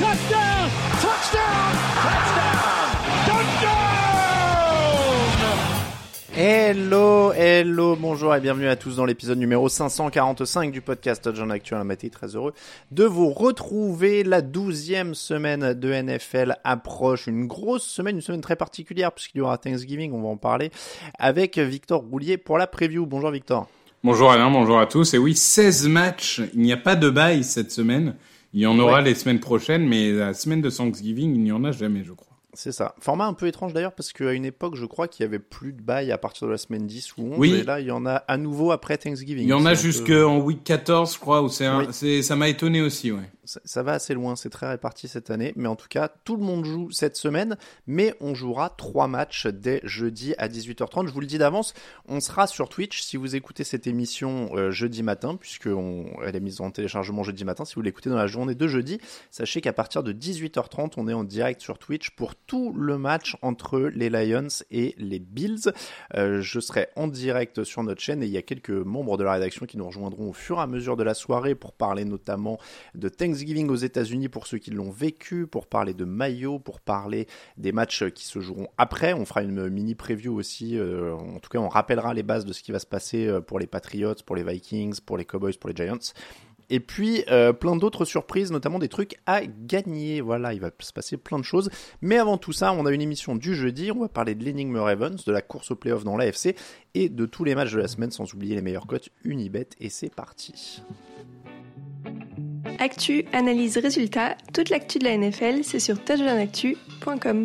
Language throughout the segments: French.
Touchdown! Touchdown! Touchdown! Hello, hello, bonjour et bienvenue à tous dans l'épisode numéro 545 du podcast Touchdown Actuel. Maté, très heureux de vous retrouver. La douzième semaine de NFL approche. Une grosse semaine, une semaine très particulière puisqu'il y aura Thanksgiving, on va en parler, avec Victor Roulier pour la preview. Bonjour Victor. Bonjour Alain, bonjour à tous. Et oui, 16 matchs. Il n'y a pas de bail cette semaine. Il y en aura Ouais. les semaines prochaines, mais la semaine de Thanksgiving, il n'y en a jamais, je crois. C'est ça. Format un peu étrange d'ailleurs parce qu'à une époque, je crois qu'il y avait plus de bail à partir de la semaine 10 ou 11. Oui. Et là, il y en a à nouveau après Thanksgiving. Il y en a peu- jusqu'en week 14, je crois, où c'est un- Oui. ça m'a étonné aussi, ouais. Ça, va assez loin, c'est très réparti cette année, mais en tout cas, tout le monde joue cette semaine, mais on jouera trois matchs dès jeudi à 18h30. Je vous le dis d'avance, on sera sur Twitch si vous écoutez cette émission euh, jeudi matin, puisque on, elle est mise en téléchargement jeudi matin. Si vous l'écoutez dans la journée de jeudi, sachez qu'à partir de 18h30, on est en direct sur Twitch pour tout le match entre les Lions et les Bills. Euh, je serai en direct sur notre chaîne et il y a quelques membres de la rédaction qui nous rejoindront au fur et à mesure de la soirée pour parler notamment de Thanksgiving aux États-Unis pour ceux qui l'ont vécu, pour parler de maillot, pour parler des matchs qui se joueront après. On fera une mini preview aussi. euh, en tout cas, on rappellera les bases de ce qui va se passer euh, pour les Patriots, pour les Vikings, pour les Cowboys, pour les Giants. Et puis euh, plein d'autres surprises, notamment des trucs à gagner. Voilà, il va se passer plein de choses. Mais avant tout ça, on a une émission du jeudi. On va parler de l'énigme Ravens, de la course au playoff dans l'AFC et de tous les matchs de la semaine, sans oublier les meilleures cotes Unibet. Et c'est parti. Actu, analyse, résultat, toute l'actu de la NFL, c'est sur touchdownactu.com.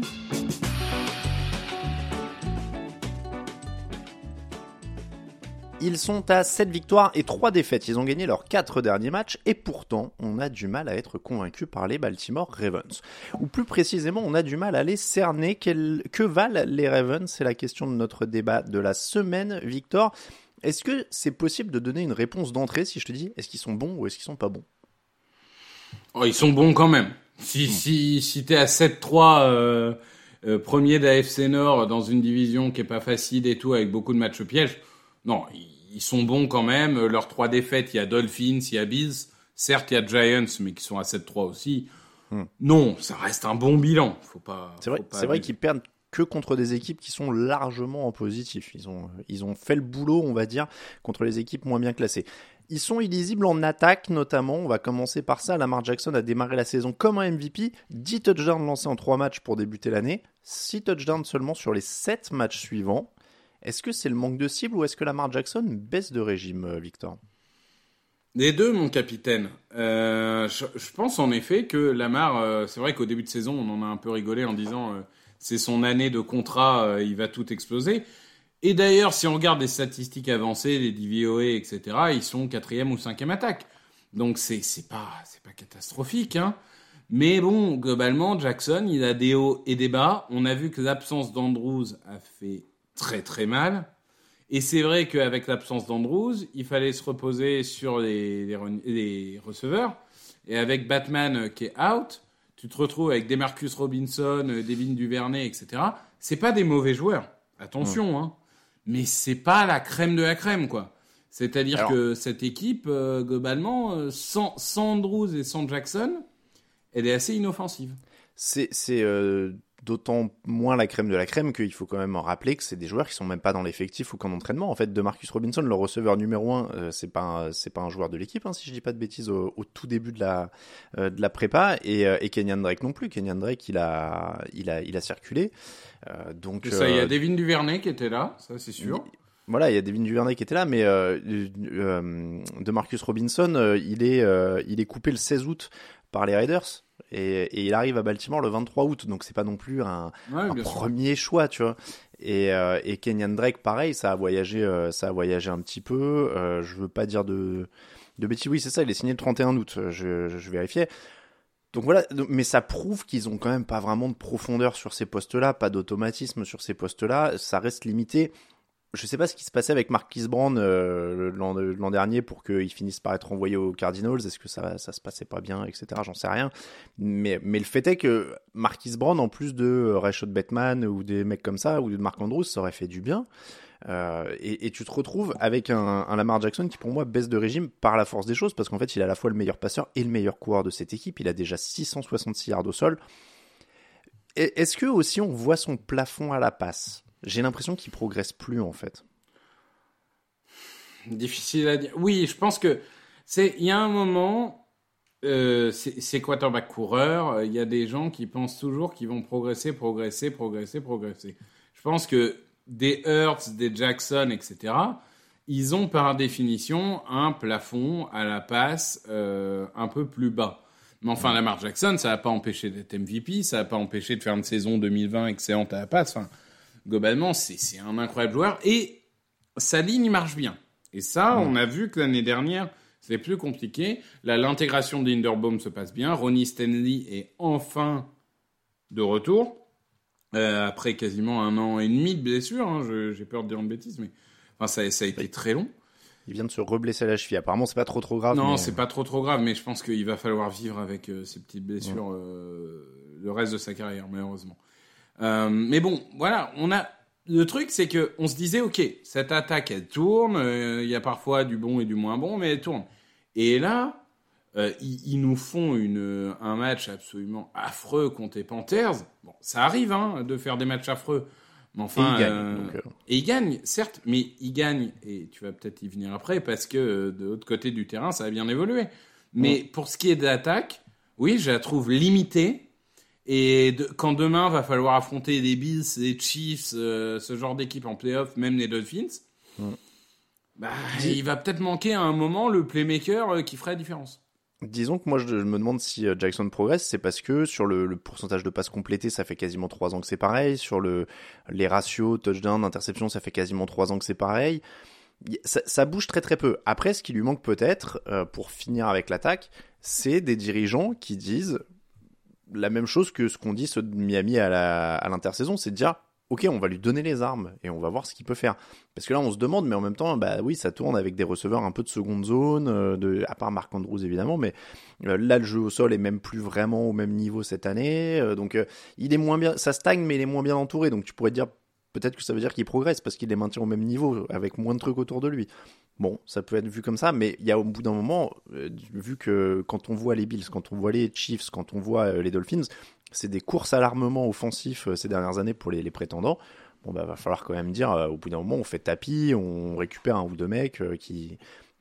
Ils sont à 7 victoires et 3 défaites. Ils ont gagné leurs 4 derniers matchs et pourtant, on a du mal à être convaincu par les Baltimore Ravens. Ou plus précisément, on a du mal à les cerner. Que valent les Ravens? C'est la question de notre débat de la semaine. Victor, est-ce que c'est possible de donner une réponse d'entrée si je te dis est-ce qu'ils sont bons ou est-ce qu'ils sont pas bons? Oh, ils sont bons quand même. Si, si, si t'es à 7-3, euh, euh, premier d'AFC Nord dans une division qui est pas facile et tout, avec beaucoup de matchs pièges, non, ils sont bons quand même. Euh, Leurs trois défaites, il y a Dolphins, il y a Bills. Certes, il y a Giants, mais qui sont à 7-3 aussi. Hmm. Non, ça reste un bon bilan. Faut pas. C'est vrai, c'est vrai qu'ils perdent que contre des équipes qui sont largement en positif. Ils ont, ils ont fait le boulot, on va dire, contre les équipes moins bien classées. Ils sont illisibles en attaque, notamment. On va commencer par ça. Lamar Jackson a démarré la saison comme un MVP. 10 touchdowns lancés en 3 matchs pour débuter l'année. 6 touchdowns seulement sur les 7 matchs suivants. Est-ce que c'est le manque de cible ou est-ce que Lamar Jackson baisse de régime, euh, Victor? Les deux, mon capitaine. Euh, je, pense en effet que Lamar, euh, c'est vrai qu'au début de saison, on en a un peu rigolé en disant c'est son année de contrat, il va tout exploser. Et d'ailleurs, si on regarde les statistiques avancées, les DVOA, etc., ils sont quatrième ou cinquième attaque. Donc c'est c'est pas c'est pas catastrophique, hein. Mais bon, globalement, Jackson, il a des hauts et des bas. On a vu que l'absence d'Andrews a fait très très mal. Et c'est vrai qu'avec l'absence d'Andrews, il fallait se reposer sur les, les, receveurs. Et avec Batman qui est out, tu te retrouves avec Demarcus Robinson, Devin Duvernay, etc. C'est pas des mauvais joueurs. Attention, hein. Mais c'est pas la crème de la crème, quoi. C'est-à-dire que cette équipe, euh, globalement, euh, sans, sans Andrews et sans Jackson, elle est assez inoffensive. C'est euh, d'autant moins la crème de la crème qu'il faut quand même rappeler que c'est des joueurs qui sont même pas dans l'effectif ou qu'en entraînement. En fait, de Marcus Robinson, le receveur numéro un, euh, c'est pas c'est pas un joueur de l'équipe, hein, si je dis pas de bêtises, au, tout début de la euh, de la prépa, et, euh, et Kenyan Drake non plus. Kenyan Drake, il a il a il a circulé. donc ça, il y a Devin Duvernay qui était là, ça c'est sûr. Voilà, il y a Devin Duvernay qui était là, mais de Marcus Robinson, il est il est coupé le 16 août par les Raiders. Et, il arrive à Baltimore le 23 août, donc c'est pas non plus un, premier choix, tu vois. Et, euh, et, Kenyan Drake, pareil, ça a voyagé, euh, ça a voyagé un petit peu. Euh, je veux pas dire de, de bêtises. Oui, c'est ça, il est signé le 31 août. Je, je vérifiais. Donc voilà, mais ça prouve qu'ils ont quand même pas vraiment de profondeur sur ces postes-là, pas d'automatisme sur ces postes-là. Ça reste limité je sais pas ce qui se passait avec Marquis Brown euh, l'an dernier pour qu'il finisse par être envoyé aux Cardinals. Est-ce que ça, ça se passait pas bien, etc. J'en sais rien. Mais, le fait est que Marquis Brown, en plus de Rashad Batman ou des mecs comme ça, ou de Mark Andrews, ça aurait fait du bien. Euh, et, tu te retrouves avec un, Lamar Jackson qui pour moi baisse de régime par la force des choses parce qu'en fait il a à la fois le meilleur passeur et le meilleur coureur de cette équipe. Il a déjà 666 yards au sol. Est-ce que aussi on voit son plafond à la passe? J'ai l'impression qu'il progresse plus en fait. Difficile à dire. Oui, je pense que c'est. Il y a un moment, euh, c'est quarterback coureur. Il y a des gens qui pensent toujours qu'ils vont progresser, progresser, progresser, progresser. Je pense que des Hurts, des Jackson, etc. Ils ont par définition un plafond à la passe euh, un peu plus bas. Mais enfin, Lamar Jackson, ça n'a pas empêché d'être MVP, ça n'a pas empêché de faire une saison 2020 excellente à la passe. Enfin, globalement, c'est un incroyable joueur. Et sa ligne marche bien. Et ça, on a vu que l'année dernière, c'est plus compliqué. Là, l'intégration d'Inderbaum se passe bien. Ronnie Stanley est enfin de retour. Euh, après quasiment un an et demi de blessure. Hein. J'ai peur de dire une bêtise, mais enfin, ça, ça a été très long. Il vient de se reblesser la cheville. Apparemment, c'est pas trop trop grave. Non, c'est pas trop trop grave, mais je pense qu'il va falloir vivre avec euh, ces petites blessures euh, le reste de sa carrière, malheureusement. Euh, mais bon, voilà, on a le truc, c'est que on se disait, ok, cette attaque, elle tourne. Euh, il y a parfois du bon et du moins bon, mais elle tourne. Et là, euh, ils, nous font une, un match absolument affreux contre les Panthers. Bon, ça arrive hein, de faire des matchs affreux. Mais enfin, et ils gagnent, certes, mais ils gagnent, et tu vas peut-être y venir après, parce que de l'autre côté du terrain, ça a bien évolué. Mais pour ce qui est de l'attaque, oui, je la trouve limitée. Et quand demain va falloir affronter les Bills, les Chiefs, euh, ce genre d'équipe en playoff, même les Dolphins, bah, il va peut-être manquer à un moment le playmaker euh, qui ferait la différence. Disons que moi je, me demande si euh, Jackson progresse, c'est parce que sur le, pourcentage de passes complétées, ça fait quasiment 3 ans que c'est pareil. Sur le, les ratios touchdown, interception, ça fait quasiment 3 ans que c'est pareil. Ça, ça, bouge très très peu. Après, ce qui lui manque peut-être, pour finir avec l'attaque, c'est des dirigeants qui disent la même chose que ce qu'on dit ceux de Miami à l'intersaison, c'est de dire ok, on va lui donner les armes et on va voir ce qu'il peut faire. Parce que là, on se demande, mais en même temps, bah oui, ça tourne avec des receveurs un peu de seconde zone, euh, de, à part Marc Andrews évidemment, mais euh, là, le jeu au sol est même plus vraiment au même niveau cette année. Euh, donc, il est moins bien, ça stagne, mais il est moins bien entouré. Donc, tu pourrais dire peut-être que ça veut dire qu'il progresse parce qu'il les maintient au même niveau avec moins de trucs autour de lui. Bon, ça peut être vu comme ça, mais il y a au bout d'un moment, euh, vu que quand on voit les Bills, quand on voit les Chiefs, quand on voit euh, les Dolphins, c'est des courses à l'armement offensif euh, ces dernières années pour les, prétendants. Bon, bah, va falloir quand même dire, au bout d'un moment, on fait tapis, on récupère un ou deux mecs qui,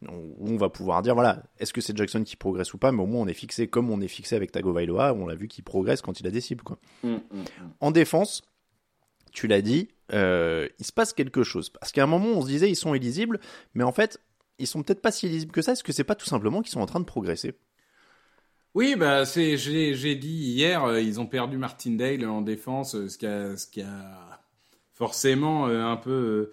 on, va pouvoir dire, voilà, est-ce que c'est Jackson qui progresse ou pas, mais au moins on est fixé comme on est fixé avec Tagovailoa, on l'a vu qu'il progresse quand il a des cibles, quoi. Mmh, mmh, mmh. En défense, tu l'as dit, euh, il se passe quelque chose. Parce qu'à un moment, on se disait, ils sont illisibles, mais en fait, ils sont peut-être pas si illisibles que ça. Est-ce que c'est pas tout simplement qu'ils sont en train de progresser? Oui, bah c'est, j'ai, dit hier, euh, ils ont perdu Martindale en défense, euh, ce qui a, ce qui a forcément un peu.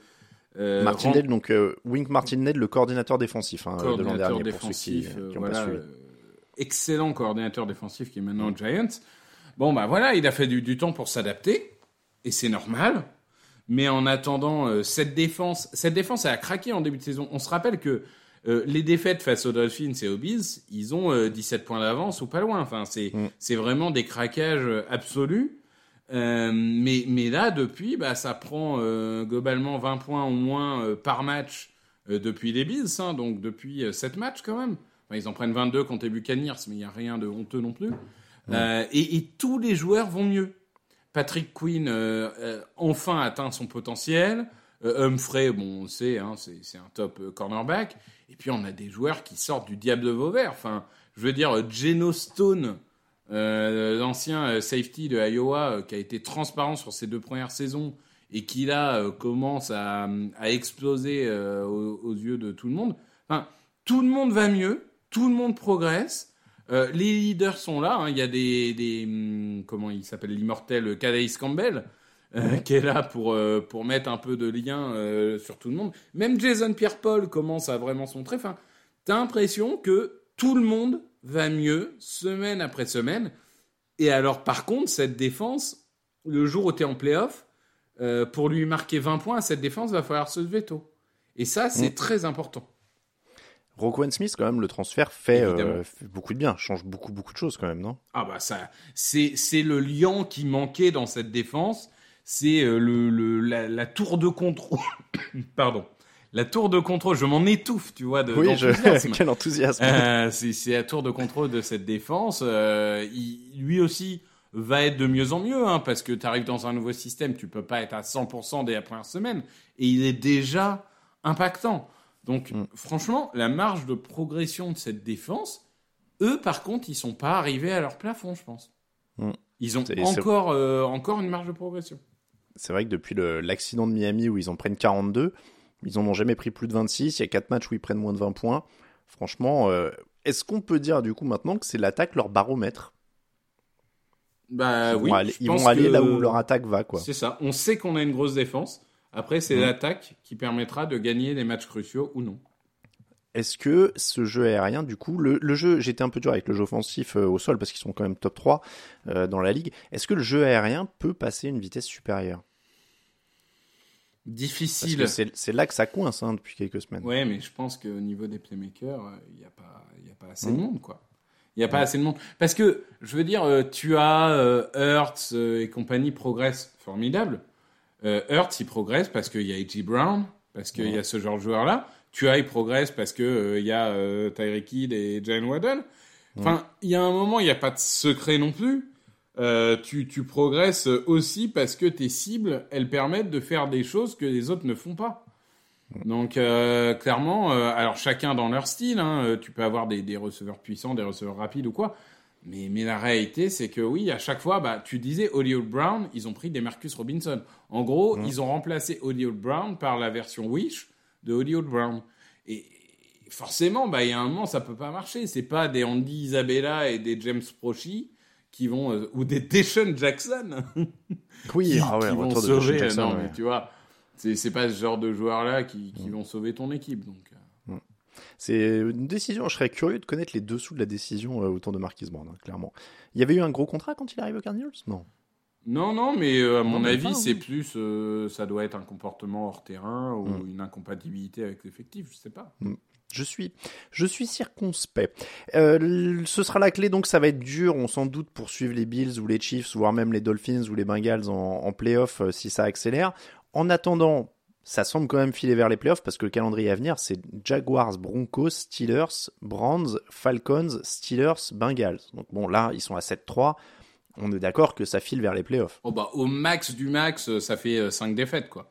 Martindale, donc Wink Martindale, le coordinateur défensif hein, de l'an dernier, pour ceux qui, qui ont pas suivi excellent coordinateur défensif qui est maintenant aux Giants. Bon, bah voilà, il a fait du, du temps pour s'adapter, et c'est normal. Mais en attendant, euh, cette défense, cette défense, elle a craqué en début de saison. On se rappelle que euh, les défaites face aux Dolphins et aux Bills, ils ont euh, 17 points d'avance ou pas loin. Enfin, c'est Mm. c'est vraiment des craquages euh, absolus. Euh, mais, mais là, depuis, bah, ça prend euh, globalement 20 points au moins euh, par match euh, depuis les Bills, hein, donc depuis euh, 7 matchs quand même. Enfin, ils en prennent 22 contre les Buccaneers, mais il n'y a rien de honteux non plus. Euh, et, et tous les joueurs vont mieux. Patrick Quinn euh, euh, enfin atteint son potentiel. Euh, Humphrey, bon, on sait, hein, c'est un top cornerback. Et puis on a des joueurs qui sortent du diable de Vauvert. Enfin, je veux dire, Geno Stone, l'ancien safety de Iowa, qui a été transparent sur ses deux premières saisons et qui là commence à, exploser aux, aux yeux de tout le monde. Enfin, tout le monde va mieux, tout le monde progresse. Euh, les leaders sont là. hein. Il y a des, des hum, comment il s'appelle l'immortel Calais Campbell euh, qui est là pour euh, pour mettre un peu de lien sur tout le monde. Même Jason Pierre-Paul commence à vraiment se montrer. Enfin, t'as l'impression que tout le monde va mieux semaine après semaine. Et alors, par contre, cette défense, le jour où t'es en playoff, pour lui marquer 20 points à cette défense, va falloir se lever tôt. Et ça, c'est Mm. très important. Roquan Smith, quand même, le transfert fait, euh, fait beaucoup de bien, change beaucoup, beaucoup de choses quand même, non? Ah bah ça, c'est c'est le lion qui manquait dans cette défense. C'est euh, le, le la, la tour de contrôle. Pardon. La tour de contrôle. Je m'en étouffe, tu vois, de Oui, je... quel enthousiasme Euh, c'est c'est la tour de contrôle de cette défense. Euh, il- lui aussi va être de mieux en mieux, hein, parce que tu arrives dans un nouveau système, tu peux pas être à 100% dès la première semaine, et il est déjà impactant. Donc, Mm. franchement, la marge de progression de cette défense, eux, par contre, ils sont pas arrivés à leur plafond, je pense. Mm. Ils ont encore, euh, encore une marge de progression. C'est vrai que depuis l'accident de Miami où ils en prennent 42, ils en ont jamais pris plus de 26. Il y a 4 matchs où ils prennent moins de 20 points. Franchement, euh, est-ce qu'on peut dire du coup maintenant que c'est l'attaque leur baromètre? Bah Ils vont oui, aller, je ils vont aller là où leur attaque va, quoi. C'est ça. On sait qu'on a une grosse défense. Après, c'est Mm. l'attaque qui permettra de gagner des matchs cruciaux ou non. Est-ce que ce jeu aérien, du coup, le, le jeu, j'étais un peu dur avec le jeu offensif euh, au sol parce qu'ils sont quand même top 3 euh, dans la ligue. Est-ce que le jeu aérien peut passer une vitesse supérieure? Difficile. c'est là que ça coince hein, depuis quelques semaines. Ouais, mais je pense qu'au niveau des playmakers, il n'y a, pas- y a pas assez de Mhm. monde, quoi. Il n'y a pas assez de monde. Parce que, je veux dire, euh, tu as euh, euh, et compagnie progressent formidable. Euh, Hurts, il progresse parce qu'il y a A.J. Brown, parce qu'il y a ce genre de joueur-là. Tu as, il progresse parce qu'il il y a euh, Tyreek Hill et Jalen Waddell. Enfin, il y a un moment, il n'y a pas de secret non plus. Euh, tu, tu progresses aussi parce que tes cibles, elles permettent de faire des choses que les autres ne font pas. Donc euh, clairement, euh, alors chacun dans leur style, hein, euh, tu peux avoir des, des receveurs puissants, des receveurs rapides ou quoi, mais, mais la réalité c'est que oui, à chaque fois, bah, tu disais Hollywood Brown, ils ont pris des Marcus Robinson. En gros, ils ont remplacé Hollywood Brown par la version Wish de Hollywood Brown. Et forcément, bah, il y a un moment, ça peut pas marcher. C'est pas des Andy Isabella et des James Prochy qui vont, euh, ou des Deshaun Jackson Oui, qui, ah ouais, qui vont sauver. Deshaun Jackson, non, ouais. mais tu vois, c'est pas ce genre de joueurs-là qui, qui vont sauver ton équipe. Donc. C'est une décision. Je serais curieux de connaître les dessous de la décision euh, autour de Marquis Brown, hein, clairement. Il y avait eu un gros contrat quand il arrive au Cardinals? Non. Non, non, mais euh, à mon avis, c'est plus, euh, ça doit être un comportement hors terrain ou Mm. une incompatibilité avec l'effectif, je sais pas. Je suis, je suis circonspect. Euh, ce sera la clé, donc ça va être dur, on s'en doute, pour suivre les Bills ou les Chiefs, voire même les Dolphins ou les Bengals en, en playoff si ça accélère. En attendant, ça semble quand même filer vers les playoffs parce que le calendrier à venir, c'est Jaguars, Broncos, Steelers, Browns, Falcons, Steelers, Bengals. Donc bon, là, ils sont à 7-3. On est d'accord que ça file vers les playoffs. Oh, bah, au max du max, euh, ça fait 5 défaites, quoi.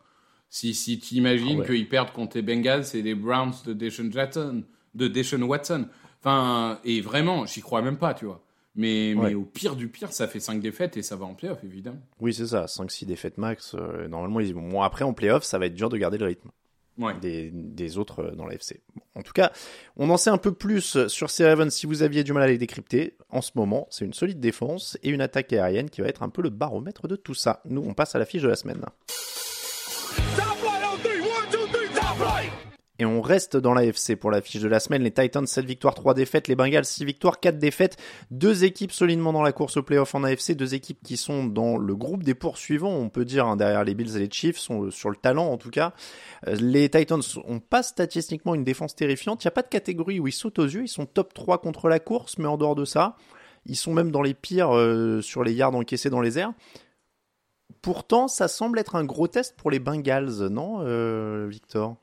Si, si tu imagines Ah ouais. qu'ils perdent contre les Bengals et les Browns de Deshaun Jackson, de Deshaun Watson. Enfin, et vraiment, j'y crois même pas, tu vois. Mais, Ouais. mais au pire du pire, ça fait 5 défaites et ça va en playoff, évidemment. Oui, c'est ça, 5-6 défaites max. euh, normalement, ils. Bon, après, en playoff, ça va être dur de garder le rythme. Ouais. des, des autres euh, dans la FC. Bon, en tout cas, on en sait un peu plus sur ces Ravens si vous aviez du mal à les décrypter. En ce moment, c'est une solide défense et une attaque aérienne qui va être un peu le baromètre de tout ça. Nous, on passe à la fiche de la semaine. Et on reste dans la FC pour la fiche de la semaine. Les Titans, 7 victoires, 3 défaites. Les Bengals, 6 victoires, 4 défaites. Deux équipes solidement dans la course au playoff en AFC. Deux équipes qui sont dans le groupe des poursuivants, on peut dire, hein, derrière les Bills et les Chiefs, sont sur le talent en tout cas. Euh, les Titans ont pas statistiquement une défense terrifiante. Il n'y a pas de catégorie où ils sautent aux yeux. Ils sont top 3 contre la course, mais en dehors de ça, ils sont même dans les pires euh, sur les yards encaissés dans les airs. Pourtant, ça semble être un gros test pour les Bengals, non, euh, Victor?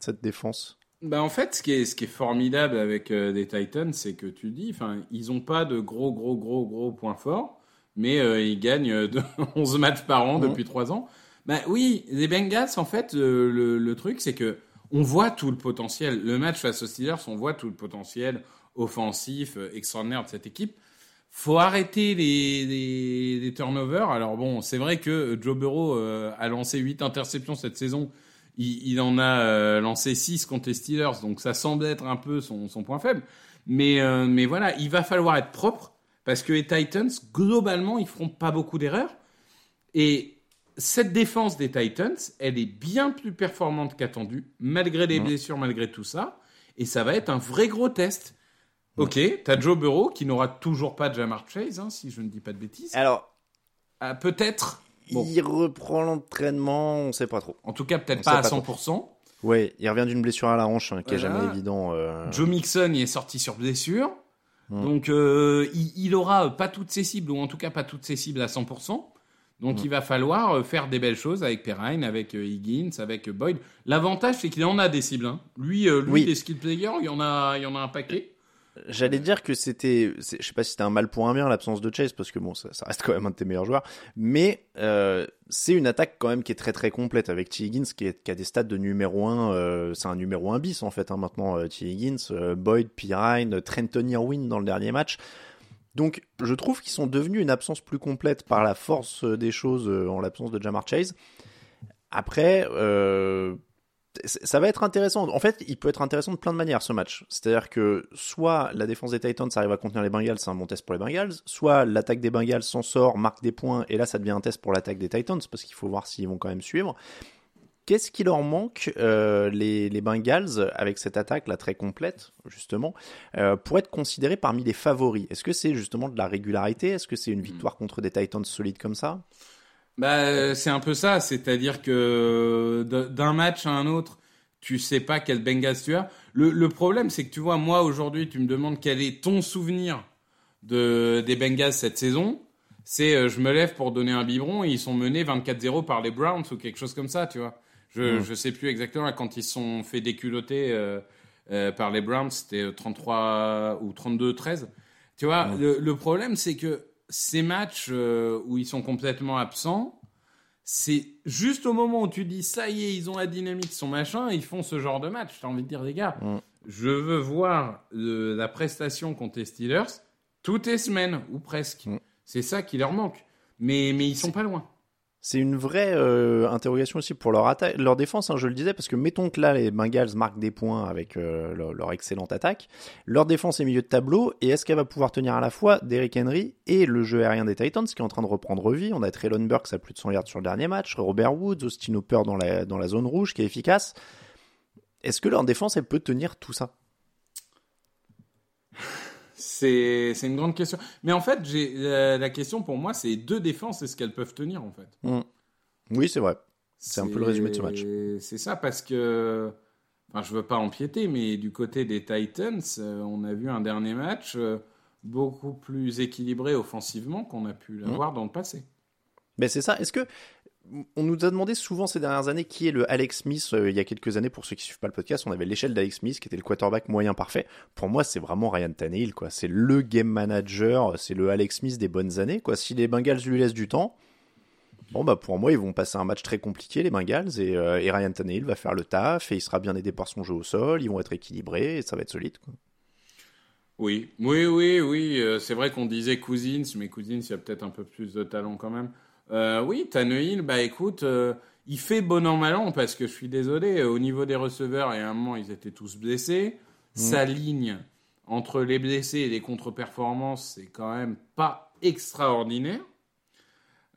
Cette défense bah en fait, ce qui est, ce qui est formidable avec euh, les Titans, c'est que tu dis, enfin, ils n'ont pas de gros, gros, gros, gros points forts, mais euh, ils gagnent de 11 matchs par an depuis 3 ans. Bah oui, les Bengals, en fait, le, le, truc, c'est que on voit tout le potentiel. Le match face aux Steelers, on voit tout le potentiel offensif extraordinaire de cette équipe faut arrêter les, les, les, turnovers. Alors bon, c'est vrai que Joe Burrow euh, a lancé 8 interceptions cette saison. Il, il en a euh, lancé 6 contre les Steelers, donc ça semble être un peu son, son point faible. Mais, euh, mais voilà, il va falloir être propre parce que les Titans, globalement, ils feront pas beaucoup d'erreurs. Et cette défense des Titans, elle est bien plus performante qu'attendue, malgré les blessures, malgré tout ça. Et ça va être un vrai gros test. Ok, t'as Joe Burrow qui n'aura toujours pas de Jamar Chase, hein, si je ne dis pas de bêtises. Alors, ah, peut-être. Il reprend l'entraînement, on sait pas trop. En tout cas, peut-être pas à 100%. Oui, il revient d'une blessure à la hanche, hein, qui est jamais évident. Euh. Joe Mixon il est sorti sur blessure. Hmm. Donc, euh, il, il, aura pas toutes ses cibles, ou en tout cas pas toutes ses cibles à 100%. Donc, hmm. il va falloir euh, faire des belles choses avec Perrine, avec Higgins, avec Boyd. L'avantage, c'est qu'il en a des cibles. Hein. Lui, lui oui. les skill players, il y en a, il y en a un paquet. J'allais dire que c'était, je sais pas si c'était un mal pour un bien l'absence de Chase parce que bon, ça, reste quand même un de tes meilleurs joueurs, mais euh, c'est une attaque quand même qui est très très complète avec T. Higgins qui, a des stats de numéro 1, euh, c'est un numéro 1 bis en fait hein, maintenant euh, T. Higgins, euh, Boyd, Pirine, Trenton Irwin dans le dernier match. Donc je trouve qu'ils sont devenus une absence plus complète par la force des choses en l'absence de Jamar Chase. Après, ça va être intéressant. En fait, il peut être intéressant de plein de manières ce match. C'est-à-dire que soit la défense des Titans arrive à contenir les Bengals, c'est un bon test pour les Bengals, soit l'attaque des Bengals s'en sort, marque des points, et là ça devient un test pour l'attaque des Titans, parce qu'il faut voir s'ils vont quand même suivre. Qu'est-ce qui leur manque, euh, les, les, Bengals, avec cette attaque là très complète, justement, euh, pour être considérés parmi les favoris? Est-ce que c'est justement de la régularité? Est-ce que c'est une victoire contre des Titans solides comme ça? Bah, c'est un peu ça, c'est-à-dire que d'un match à un autre, tu sais pas quel Bengals tu as. Le, le problème, c'est que tu vois, moi aujourd'hui, tu me demandes quel est ton souvenir de, des Bengals cette saison. C'est euh, je me lève pour donner un biberon et ils sont menés 24-0 par les Browns ou quelque chose comme ça, tu vois. Je, mmh. je sais plus exactement quand ils sont fait déculoter euh, euh, par les Browns, c'était 33 ou 32-13. Tu vois, mmh. le, le, problème, c'est que ces matchs euh, où ils sont complètement absents, c'est juste au moment où tu dis ça y est, ils ont la dynamique, son machin, ils font ce genre de match. T'as envie de dire, les gars, mm. je veux voir la prestation contre les Steelers toutes les semaines, ou presque. Mm. C'est ça qui leur manque. Mais, mais ils sont pas loin. C'est une vraie euh, interrogation aussi pour leur, leur défense, hein, je le disais, parce que mettons que là, les Bengals marquent des points avec euh, leur, excellente attaque. Leur défense est milieu de tableau, et est-ce qu'elle va pouvoir tenir à la fois Derrick Henry et le jeu aérien des Titans, qui est en train de reprendre vie? On a Traylon Burks à plus de 100 yards sur le dernier match, Robert Woods, Austin Hooper dans dans la zone rouge, qui est efficace. Est-ce que leur défense, elle peut tenir tout ça? C'est une grande question. Mais en fait, j'ai la, question pour moi, c'est deux défenses, est-ce qu'elles peuvent tenir en fait mmh. Oui, c'est vrai. C'est un peu le résumé de ce match. C'est ça parce que, enfin, je veux pas empiéter, mais du côté des Titans, euh, on a vu un dernier match euh, beaucoup plus équilibré offensivement qu'on a pu l'avoir mmh. dans le passé. Mais c'est ça. Est-ce que on nous a demandé souvent ces dernières années qui est le Alex Smith. Euh, il y a quelques années, pour ceux qui suivent pas le podcast, on avait l'échelle d'Alex Smith qui était le quarterback moyen parfait. Pour moi, c'est vraiment Ryan Tannehill, quoi. C'est le game manager, c'est le Alex Smith des bonnes années, quoi. Si les Bengals lui laissent du temps, bon bah pour moi, ils vont passer un match très compliqué, les Bengals, et, euh, Ryan Tannehill va faire le taf et il sera bien aidé par son jeu au sol. Ils vont être équilibrés et ça va être solide. Oui, oui, oui, oui. Euh, c'est vrai qu'on disait Cousins, mais Cousins, il y a peut-être un peu plus de talent quand même. Euh, oui, Tannehill, bah écoute, euh, il fait bon an mal an parce que je suis désolé, euh, au niveau des receveurs, et à un moment, ils étaient tous blessés. Mm. Sa ligne entre les blessés et les contre-performances, c'est quand même pas extraordinaire.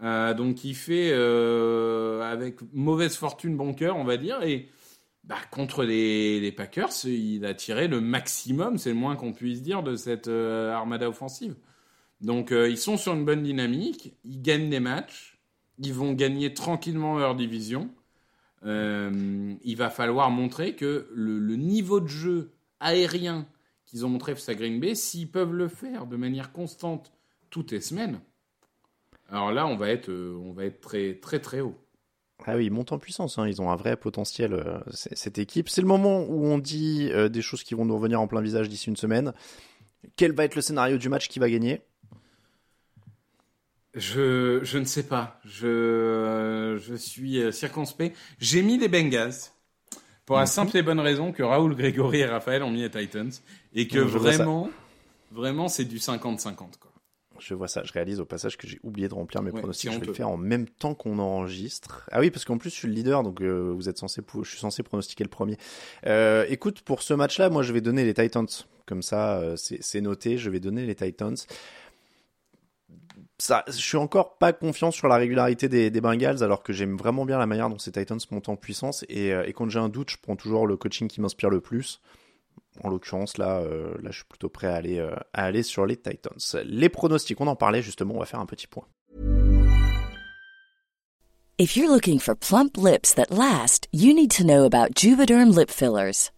donc il fait avec mauvaise fortune bon cœur, on va dire. Et bah, contre les, les, Packers, il a tiré le maximum, c'est le moins qu'on puisse dire, de cette armada offensive. Donc euh, ils sont sur une bonne dynamique, ils gagnent des matchs, ils vont gagner tranquillement leur division. Euh, il va falloir montrer que le, niveau de jeu aérien qu'ils ont montré face à Green Bay, s'ils peuvent le faire de manière constante toutes les semaines, alors là on va être, on va être très très très haut. Ah oui, ils montent en puissance, hein. ils ont un vrai potentiel, euh, cette équipe. C'est le moment où on dit euh, des choses qui vont nous revenir en plein visage d'ici une semaine. Quel va être le scénario du match qui va gagner? Je, je ne sais pas. Je, euh, je suis circonspect. J'ai mis les Bengals pour la mhm. simple et bonne raison que Raoul, Grégory et Raphaël ont mis les Titans et que vraiment, vraiment, c'est du 50-50. Quoi. Je vois ça. Je réalise au passage que j'ai oublié de remplir mes pronostics. Je vais le faire en même temps qu'on enregistre. Ah oui, parce qu'en plus je suis le leader, donc euh, vous êtes censé, je suis censé pronostiquer le premier. Euh, écoute, pour ce match-là, moi je vais donner les Titans. Comme ça, euh, c'est noté. Je vais donner les Titans. Je suis encore pas confiant sur la régularité des, Bengals, alors que j'aime vraiment bien la manière dont ces Titans montent en puissance. Et, et quand j'ai un doute, je prends toujours le coaching qui m'inspire le plus en l'occurrence, là, euh, je suis plutôt prêt à aller, euh, à aller sur les Titans. Les pronostics, on en parlait justement, on va faire un petit point. If you're looking for plump lips that last, you need to know about Juvederm lip fillers.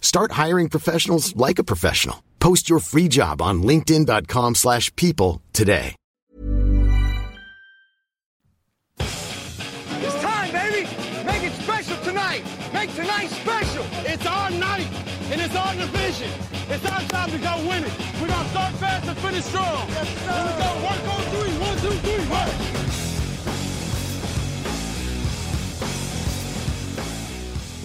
Start hiring professionals like a professional. Post your free job on linkedin.com slash people today. It's time, baby! Make it special tonight! Make tonight special! It's our night, and it's our division. It's our time to go win it. We're going to start fast and finish strong. Yes, sir. Here we go. Work on three. One, two, three. Work.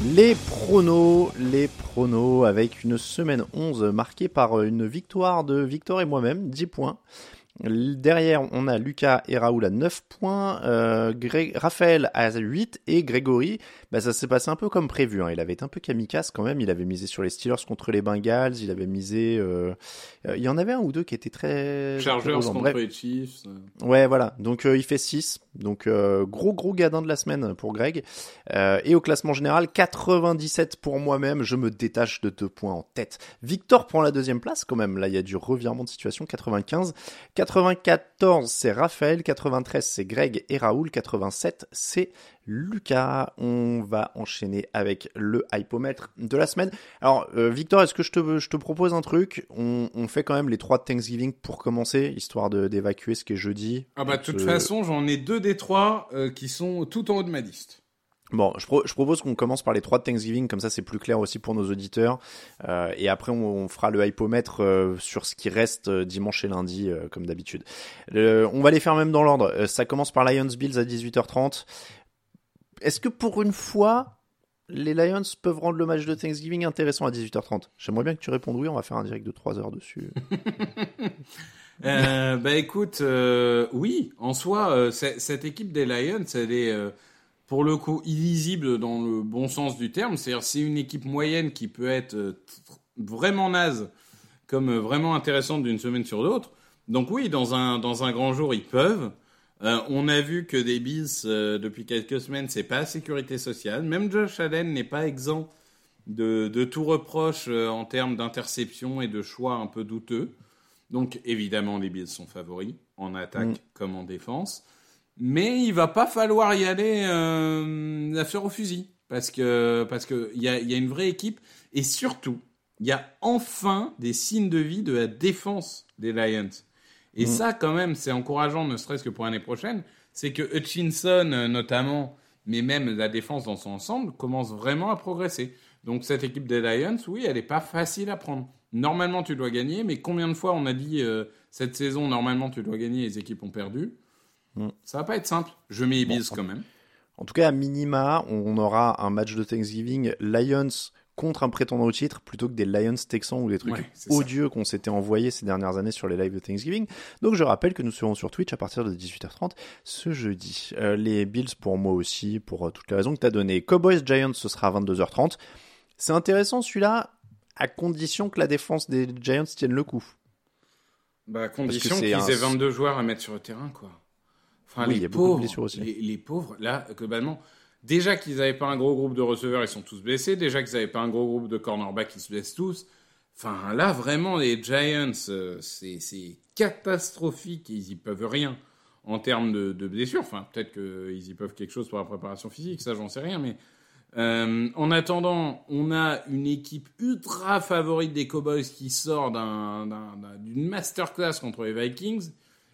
Les pronos, les pronos avec une semaine 11 marquée par une victoire de Victor et moi-même, 10 points. Derrière, on a Lucas et Raoul à 9 points, euh, Raphaël à 8 et Grégory, bah, ça s'est passé un peu comme prévu. Hein. Il avait été un peu kamikaze quand même. Il avait misé sur les Steelers contre les Bengals. Il avait misé. Euh, euh, il y en avait un ou deux qui étaient très. Chargers contre les Chiefs. Ouais, voilà. Donc il fait 6. Donc gros gros gadin de la semaine pour Greg. et au classement général, 97 pour moi-même. Je me détache de 2 points en tête. Victor prend la deuxième place quand même. Là, il y a du revirement de situation. 95. 94, c'est Raphaël. 93, c'est Greg et Raoul. 87, c'est Lucas. On va enchaîner avec le hypomètre de la semaine. Alors, euh, Victor, est-ce que je te, je te propose un truc? On, fait quand même les trois Thanksgiving pour commencer, histoire d'évacuer ce qui est jeudi. Ah bah, de toute façon, j'en ai deux des trois euh, qui sont tout en haut de ma liste. Bon, je, propose qu'on commence par les trois de Thanksgiving, comme ça c'est plus clair aussi pour nos auditeurs. Euh, et après, on, fera le hypomètre euh, sur ce qui reste euh, dimanche et lundi, comme d'habitude. on va les faire même dans l'ordre. ça commence par Lions Bills à 18h30. Est-ce que pour une fois, les Lions peuvent rendre le match de Thanksgiving intéressant à 18h30 J'aimerais bien que tu répondes oui, on va faire un direct de 3 heures dessus. bah écoute, oui, en soi, cette équipe des Lions, elle est pour le coup illisible dans le bon sens du terme. C'est-à-dire c'est une équipe moyenne qui peut être euh, vraiment naze comme euh, vraiment intéressantes d'une semaine sur l'autre. Donc oui, dans un, dans un grand jour, ils peuvent. Euh, on a vu que des Bills, euh, depuis quelques semaines, c'est pas sécurité sociale. Même Josh Allen n'est pas exempt de, de tout reproche euh, en termes d'interception et de choix un peu douteux. Donc évidemment, les Bills sont favoris, en attaque Mm. comme en défense. Mais il va pas falloir y aller euh, la fleur au fusil. Parce que parce que il y a, y a une vraie équipe. Et surtout, il y a enfin des signes de vie de la défense des Lions. Et Mm. ça, quand même, c'est encourageant, ne serait-ce que pour l'année prochaine. C'est que Hutchinson, euh, notamment, mais même la défense dans son ensemble, commence vraiment à progresser. Donc cette équipe des Lions, oui, elle n'est pas facile à prendre. Normalement, tu dois gagner, mais combien de fois on a dit euh, cette saison, normalement, tu dois gagner, les équipes ont perdu? Mm. Ça va pas être simple. Je mets les Bon, Bills quand même. En tout cas, à minima, on aura un match de Thanksgiving Lions contre un prétendant au titre plutôt que des Lions Texans ou des trucs Ouais, odieux qu'on s'était envoyés ces dernières années sur les lives de Thanksgiving. Donc je rappelle que nous serons sur Twitch à partir de 18h30 ce jeudi. Euh, les Bills pour moi aussi, pour euh, toutes les raisons que tu as données. Cowboys Giants, ce sera à 22h30. C'est intéressant celui-là, à condition que la défense des Giants tienne le coup. Bah, à condition qu'ils aient 22 joueurs à mettre sur le terrain, quoi. Enfin, Oui, il y les a beaucoup de pauvres, blessures aussi. Les, les pauvres, là, globalement, déjà qu'ils n'avaient pas un gros groupe de receveurs, ils sont tous blessés. Déjà qu'ils n'avaient pas un gros groupe de cornerbacks, ils se blessent tous. Enfin, là, vraiment, les Giants, euh, c'est catastrophique. Ils y peuvent rien en termes de, de blessures. Enfin, peut-être qu'ils y peuvent quelque chose pour la préparation physique, ça, j'en sais rien. Mais euh, en attendant, on a une équipe ultra favorite des Cowboys qui sort d'un- d'un- d'un- d'une masterclass contre les Vikings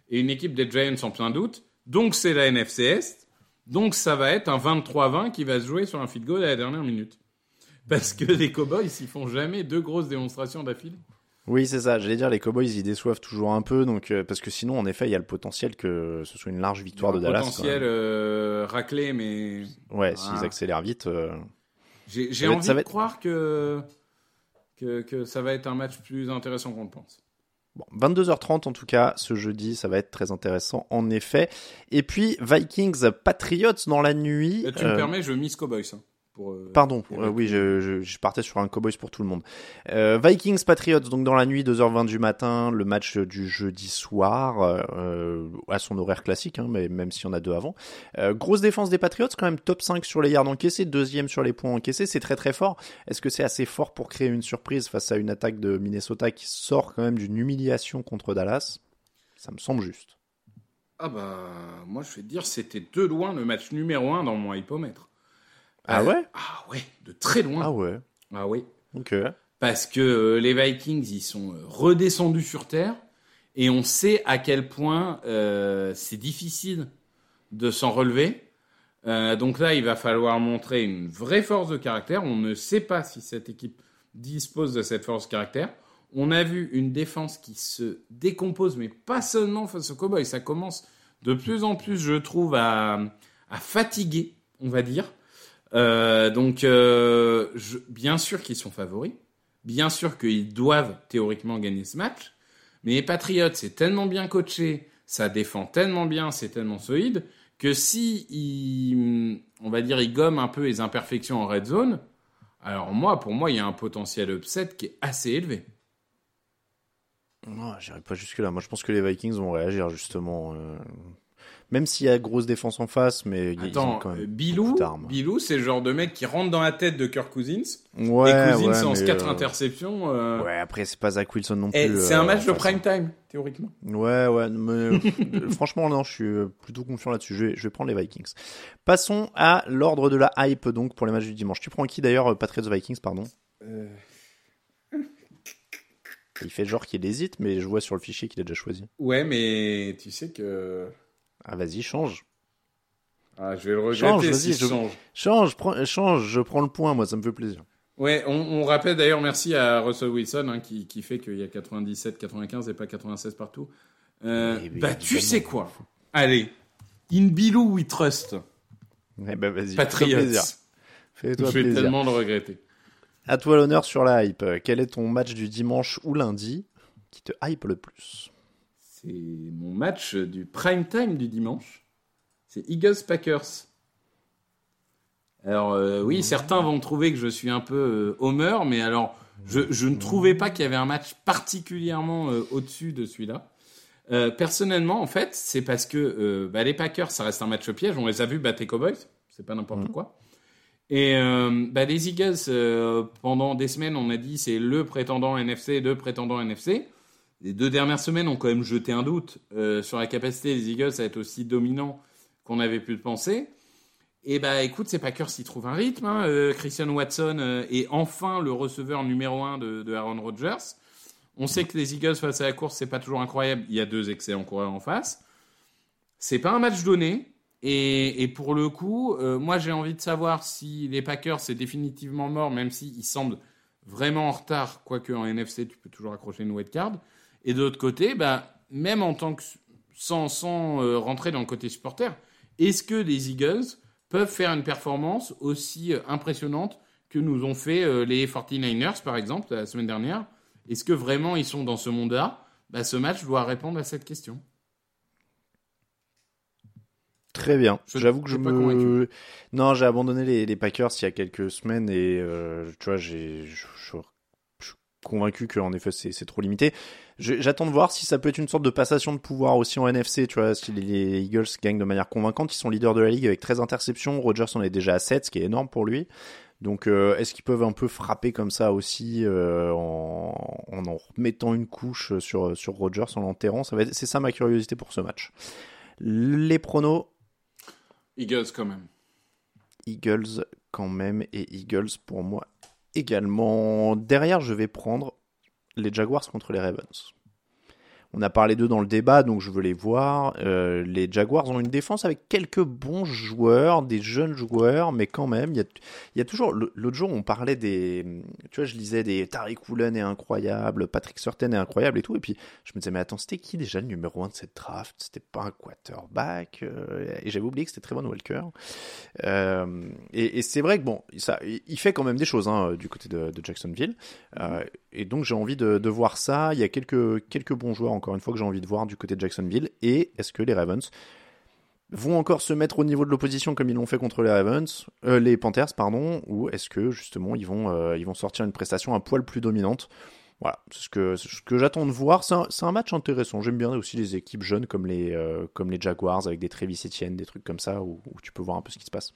et une équipe des Giants en plein doute. Donc, c'est la NFC Est. Donc, ça va être un 23-20 qui va se jouer sur un field goal à la dernière minute. Parce que les Cowboys, ils font jamais deux grosses démonstrations d'affilée. Oui, c'est ça. J'allais dire, les Cowboys, ils déçoivent toujours un peu. Donc, euh, parce que sinon, en effet, il y a le potentiel que ce soit une large victoire de Dallas. potentiel euh, raclé, mais Ouais, Ah. s'ils accélèrent vite. euh, j'ai être- envie de être- croire que, que, que ça va être un match plus intéressant qu'on le pense. Bon, 22h30 en tout cas, ce jeudi, ça va être très intéressant en effet. Et puis Vikings Patriots dans la nuit. Et tu Euh, me permets, je mise Cowboys. Pour, euh, Pardon, euh, oui, Vikings. je, je, je partais sur un Cowboys pour tout le monde. Euh, Vikings Patriots, donc dans la nuit, 2h20 du matin, le match du jeudi soir, euh, à son horaire classique, hein, mais même s'il y en a deux avant. Euh, grosse défense des Patriots, quand même top 5 sur les yards encaissés, deuxième sur les points encaissés, c'est très très fort. Est-ce que c'est assez fort pour créer une surprise face à une attaque de Minnesota qui sort quand même d'une humiliation contre Dallas? Ça me semble juste. Ah bah, moi je vais te dire, c'était de loin le match numéro un dans mon hypomètre. Ah Euh, ouais Ah ouais, de très loin. Ah ouais, Ah oui. ok. Parce que euh, les Vikings, ils sont euh, redescendus sur Terre et on sait à quel point euh, c'est difficile de s'en relever. Euh, donc là, il va falloir montrer une vraie force de caractère. On ne sait pas si cette équipe dispose de cette force de caractère. On a vu une défense qui se décompose, mais pas seulement face aux Cowboys. Ça commence de plus en plus, je trouve, à, à fatiguer, on va dire. Euh, donc, euh, bien sûr qu'ils sont favoris. Bien sûr qu'ils doivent théoriquement gagner ce match. Mais les Patriots, c'est tellement bien coaché, ça défend tellement bien, c'est tellement solide, que si on va dire, ils gomment un peu les imperfections en red zone, alors moi, pour moi, il y a un potentiel upset qui est assez élevé. Non, j'irai pas jusque là. Moi, je pense que les Vikings vont réagir justement. euh, Même s'il y a grosse défense en face, mais ont Attends, quand euh, même Bilou, beaucoup d'armes. Bilou, c'est le genre de mec qui rentre dans la tête de Kirk Cousins. Ouais, et Cousins ouais, lance mais, 4 euh, interceptions. euh, Ouais, après c'est pas Zach Wilson non et plus. c'est euh, un match de prime time, théoriquement. Ouais, ouais, mais euh, franchement non, je suis euh, plutôt confiant là-dessus. Je vais, je vais prendre les Vikings. Passons à l'ordre de la hype donc pour les matchs du dimanche. Tu prends qui d'ailleurs, euh, Patriots Vikings, pardon Il fait genre qu'il hésite, mais je vois sur le fichier qu'il a déjà choisi. Ouais, mais tu sais que. Ah vas-y, change. Ah, je vais le regretter Change, si je je- change. Change, prends- change, je prends le point, moi ça me fait plaisir. Ouais, on, on rappelle d'ailleurs merci à Russell Wilson hein, qui, qui fait qu'il y a 97, 95 et pas 96 partout. Euh, Eh ben, bah tu sais quoi? Allez, in Bilou we trust. Eh ben vas-y, Patriots. plaisir. Je Fais-toi vais plaisir. tellement le regretter. À toi l'honneur sur la hype. Quel est ton match du dimanche ou lundi qui te hype le plus? C'est mon match du prime time du dimanche. C'est Eagles Packers. Alors euh, oui, certains vont trouver que je suis un peu euh, homer, mais alors Je, je ne trouvais pas qu'il y avait un match particulièrement euh, au-dessus de celui-là. Euh, personnellement, en fait, c'est parce que bah, les Packers, ça reste un match piège. On les a vus battre les Cowboys, c'est pas n'importe Mhm. quoi. Et bah, les Eagles, pendant des semaines, on a dit c'est le prétendant NFC, le prétendant NFC. Les deux dernières semaines ont quand même jeté un doute euh, sur la capacité des Eagles à être aussi dominants qu'on avait pu le penser. Et bah écoute, ces Packers s'y trouvent un rythme. hein. Euh, Christian Watson euh, est enfin le receveur numéro un de, Aaron Rodgers. On sait que les Eagles face à la course, c'est pas toujours incroyable. Il y a deux excellents coureurs en face. C'est pas un match donné. Et, pour le coup, moi j'ai envie de savoir si les Packers c'est définitivement mort, même s'ils semblent vraiment en retard, quoique en NFC tu peux toujours accrocher une white card. Et de l'autre côté, bah, même en tant que sans, sans euh, rentrer dans le côté supporter, est-ce que les Eagles peuvent faire une performance aussi euh, impressionnante que nous ont fait euh, les 49ers par exemple la semaine dernière? Est-ce que vraiment ils sont dans ce monde-là? Bah, Ce match doit répondre à cette question. Très bien. J'avoue que je pas me. convaincu. Non, j'ai abandonné les, les Packers il y a quelques semaines et euh, tu vois, j'ai, je, suis convaincu qu'en effet c'est trop limité. J'attends de voir si ça peut être une sorte de passation de pouvoir aussi en NFC. Tu vois, si les, les Eagles gagnent de manière convaincante, ils sont leaders de la ligue avec 13 interceptions. Rodgers en est déjà à 7, ce qui est énorme pour lui. Donc, euh, est-ce qu'ils peuvent un peu frapper comme ça aussi euh, en, en en remettant une couche sur sur Rodgers en l'enterrant? C'est ça ma curiosité pour ce match. Les pronos? Eagles quand même. Eagles quand même et Eagles pour moi également. Derrière, je vais prendre les Jaguars contre les Ravens. On a parlé d'eux dans le débat, donc je veux les voir. Euh, les Jaguars ont une défense avec quelques bons joueurs, des jeunes joueurs, mais quand même, il y a, toujours. L'autre jour, on parlait des. Tu vois, je lisais des Tariq Woolen est incroyable, Patrick Surtain est incroyable et tout. Et puis, je me disais, mais attends, c'était qui déjà le numéro 1 de cette draft? C'était pas un quarterback. euh, et j'avais oublié que c'était Trevon Walker. Euh, et c'est vrai que bon, ça, il fait quand même des choses hein, du côté de, Jacksonville. Et donc j'ai envie de, de voir ça. Il y a quelques, quelques bons joueurs encore une fois que j'ai envie de voir du côté de Jacksonville. Et est-ce que les Ravens vont encore se mettre au niveau de l'opposition comme ils l'ont fait contre les Ravens, euh, les Panthers pardon, ou est-ce que justement ils vont, euh, ils vont sortir une prestation un poil plus dominante? Voilà, c'est ce que, j'attends de voir. C'est un, match intéressant. J'aime bien aussi les équipes jeunes comme les, euh, comme les Jaguars avec des Travis Etienne, des trucs comme ça où tu peux voir un peu ce qui se passe.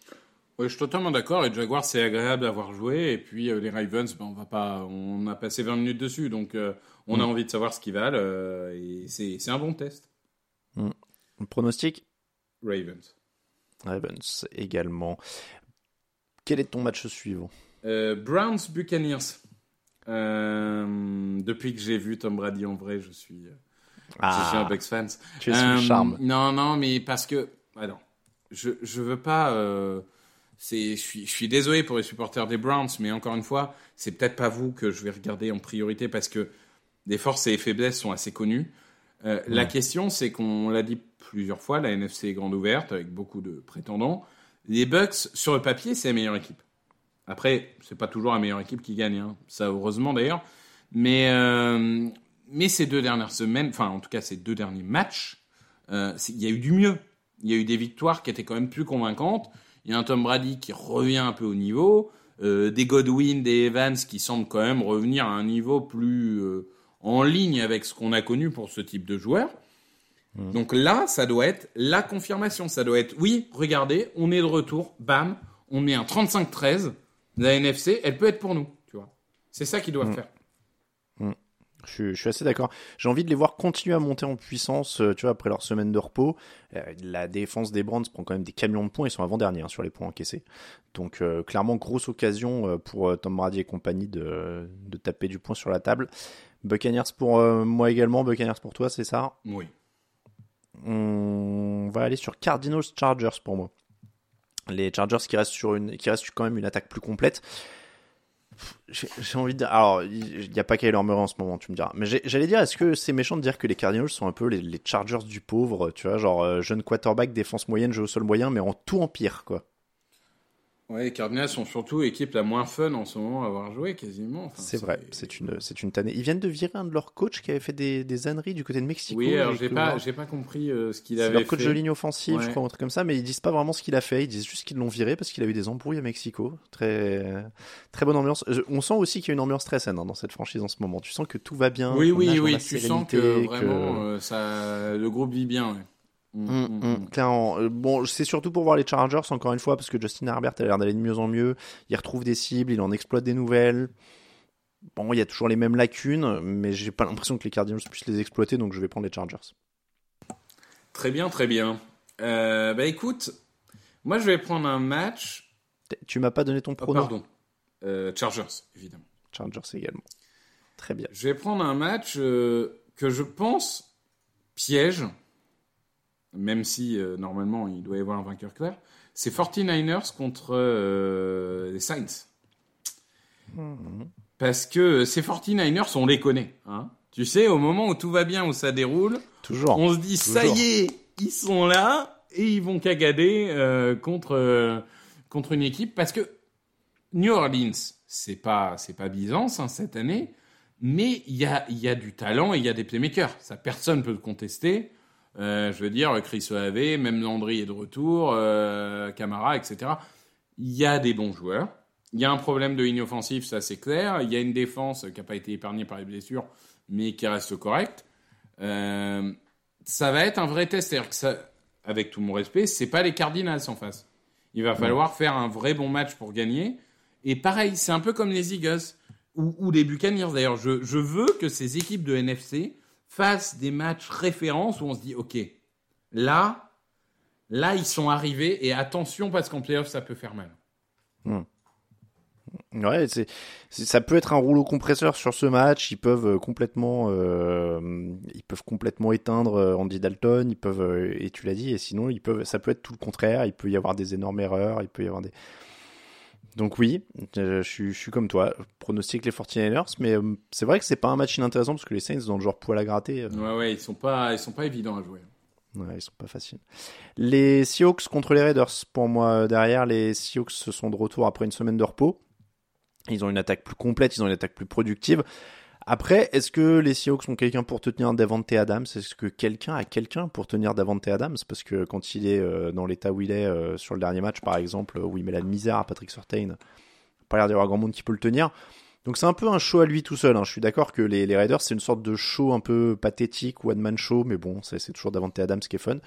Oui, je suis totalement d'accord. Les Jaguars, c'est agréable d'avoir joué. Et puis euh, les Ravens, ben, on va pas, on a passé 20 minutes dessus, donc euh, on a Mm. envie de savoir ce qu'ils valent. euh, et c'est un bon test. Mm. Pronostic? Ravens. Ravens également. Quel est ton match suivant? Browns Buccaneers. Depuis que j'ai vu Tom Brady en vrai, je suis, euh, je suis un Bucks fan. Tu es sous le charme. Non, non, mais parce que, alors, je je veux pas. C'est, je suis, je suis désolé pour les supporters des Browns, mais encore une fois, c'est peut-être pas vous que je vais regarder en priorité parce que les forces et les faiblesses sont assez connues. Euh, La question, c'est qu'on l'a dit plusieurs fois, la NFC est grande ouverte avec beaucoup de prétendants. Les Bucks, sur le papier, c'est la meilleure équipe. Après, c'est pas toujours la meilleure équipe qui gagne, hein. ça heureusement d'ailleurs. Mais, euh, mais ces deux dernières semaines, enfin en tout cas ces deux derniers matchs, euh, il y a eu du mieux. Il y a eu des victoires qui étaient quand même plus convaincantes. Il y a un Tom Brady qui revient un peu au niveau, euh, des Godwin, des Evans qui semblent quand même revenir à un niveau plus euh, en ligne avec ce qu'on a connu pour ce type de joueur. Donc là, ça doit être la confirmation. Ça doit être, oui, regardez, on est de retour, bam, on met un 35-13. La NFC, elle peut être pour nous, tu vois. C'est ça qu'ils doivent Mm. faire. Je, suis- je suis assez d'accord. J'ai envie de les voir continuer à monter en puissance, euh, tu vois, après leur semaine de repos. Euh, la défense des Browns prend quand même des camions de points. Ils sont avant-derniers hein, sur les points encaissés. Donc, euh, clairement, grosse occasion pour Tom Brady et compagnie de, de taper du poing sur la table. Buccaneers pour euh, moi également. Buccaneers pour toi, c'est ça? Oui. On va aller sur Cardinals Chargers pour moi. Les Chargers qui restent sur une, qui restent quand même une attaque plus complète. J'ai envie de dire, alors il n'y a pas Kyler Murray en ce moment, tu me diras. Mais j'allais dire, est-ce que c'est méchant de dire que les Cardinals sont un peu les, Chargers du pauvre, tu vois, genre euh, jeune quarterback, défense moyenne, jeu au sol moyen, mais en tout en pire, quoi? Ouais, les Cardinals sont surtout l'équipe la moins fun en ce moment à avoir joué quasiment. Enfin, C'est vrai, c'est une, c'est une tannée. Ils viennent de virer un de leurs coachs qui avait fait des, des âneries du côté de Mexico. Oui, alors j'ai pas, j'ai pas compris euh, ce qu'il C'est avait leur coach fait. de ligne offensive, je crois, un truc comme ça, mais ils disent pas vraiment ce qu'il a fait. Ils disent juste qu'ils l'ont viré parce qu'il a eu des embrouilles à Mexico. Très, très bonne ambiance. Je- On sent aussi qu'il y a une ambiance très saine hein, dans cette franchise en ce moment. Tu sens que tout va bien. Oui, oui, oui, tu sens que vraiment euh, ça, le groupe vit bien. Ouais. Mm, Hum, mm, hum, mm. clairement. Euh, Bon, c'est surtout pour voir les Chargers, encore une fois, parce que Justin Herbert a l'air d'aller de mieux en mieux. Il retrouve des cibles, il en exploite des nouvelles. Bon, il y a toujours les mêmes lacunes, mais j'ai pas l'impression que les Cardinals puissent les exploiter, donc je vais prendre les Chargers. Très bien, très bien. Euh, bah écoute, moi je vais prendre un match. Tu m'as pas donné ton Oh, pronom pardon. Euh, Chargers, évidemment. Chargers également. Très bien. Je vais prendre un match euh, que je pense piège, même si euh, normalement il doit y avoir un vainqueur clair. C'est 49ers contre euh, les Saints. Parce que ces 49ers, on les connaît. Hein tu sais, au moment où tout va bien, où ça déroule, Toujours. on se dit, ça y est, ils sont là et ils vont cagader euh, contre, contre une équipe. Parce que New Orleans, c'est pas, c'est pas Byzance hein, cette année, mais il y a, y a du talent et il y a des playmakers. Ça, personne peut le contester. Euh, je veux dire, Chris Olave, même Landry est de retour, euh, Camara, etc. Il y a des bons joueurs. Il y a un problème de ligne offensive, ça c'est clair. Il y a une défense qui n'a pas été épargnée par les blessures, mais qui reste correcte. Euh, ça va être un vrai test. C'est-à-dire que ça, avec tout mon respect, c'est pas les Cardinals en face. Il va falloir faire un vrai bon match pour gagner. Et pareil, c'est un peu comme les Eagles ou, ou les Buccaneers. D'ailleurs, je, je veux que ces équipes de NFC fassent des matchs références où on se dit, ok, là, là ils sont arrivés et attention parce qu'en playoff ça peut faire mal. Ouais, c'est, ça peut être un rouleau compresseur sur ce match. Ils peuvent euh, complètement, euh, ils peuvent complètement éteindre euh, Andy Dalton. Ils peuvent, et tu l'as dit, et sinon ça peut être tout le contraire. Il peut y avoir des énormes erreurs. Il peut y avoir des. Donc oui, euh, je, suis, je suis comme toi, pronostique les 49ers, mais euh, c'est vrai que c'est pas un match inintéressant parce que les Saints dans le genre poil à gratter, euh, Ouais, ouais, ils sont pas, ils sont pas évidents à jouer. ouais, ils sont pas faciles. Les Seahawks contre les Raiders, pour moi derrière, les Seahawks se sont de retour après une semaine de repos. Ils ont une attaque plus complète, ils ont une attaque plus productive. Après, est-ce que les Seahawks ont quelqu'un pour tenir Davante Adams? Est-ce que quelqu'un a quelqu'un pour tenir Davante Adams? Parce que quand il est euh, dans l'état où il est euh, sur le dernier match, par exemple, où il met la misère à Patrick Surtain, pas l'air d'y avoir grand monde qui peut le tenir. Donc c'est un peu un show à lui tout seul. hein. Je suis d'accord que les, Raiders, c'est une sorte de show un peu pathétique, one-man show, mais bon, c'est toujours Davante Adams qui est fun.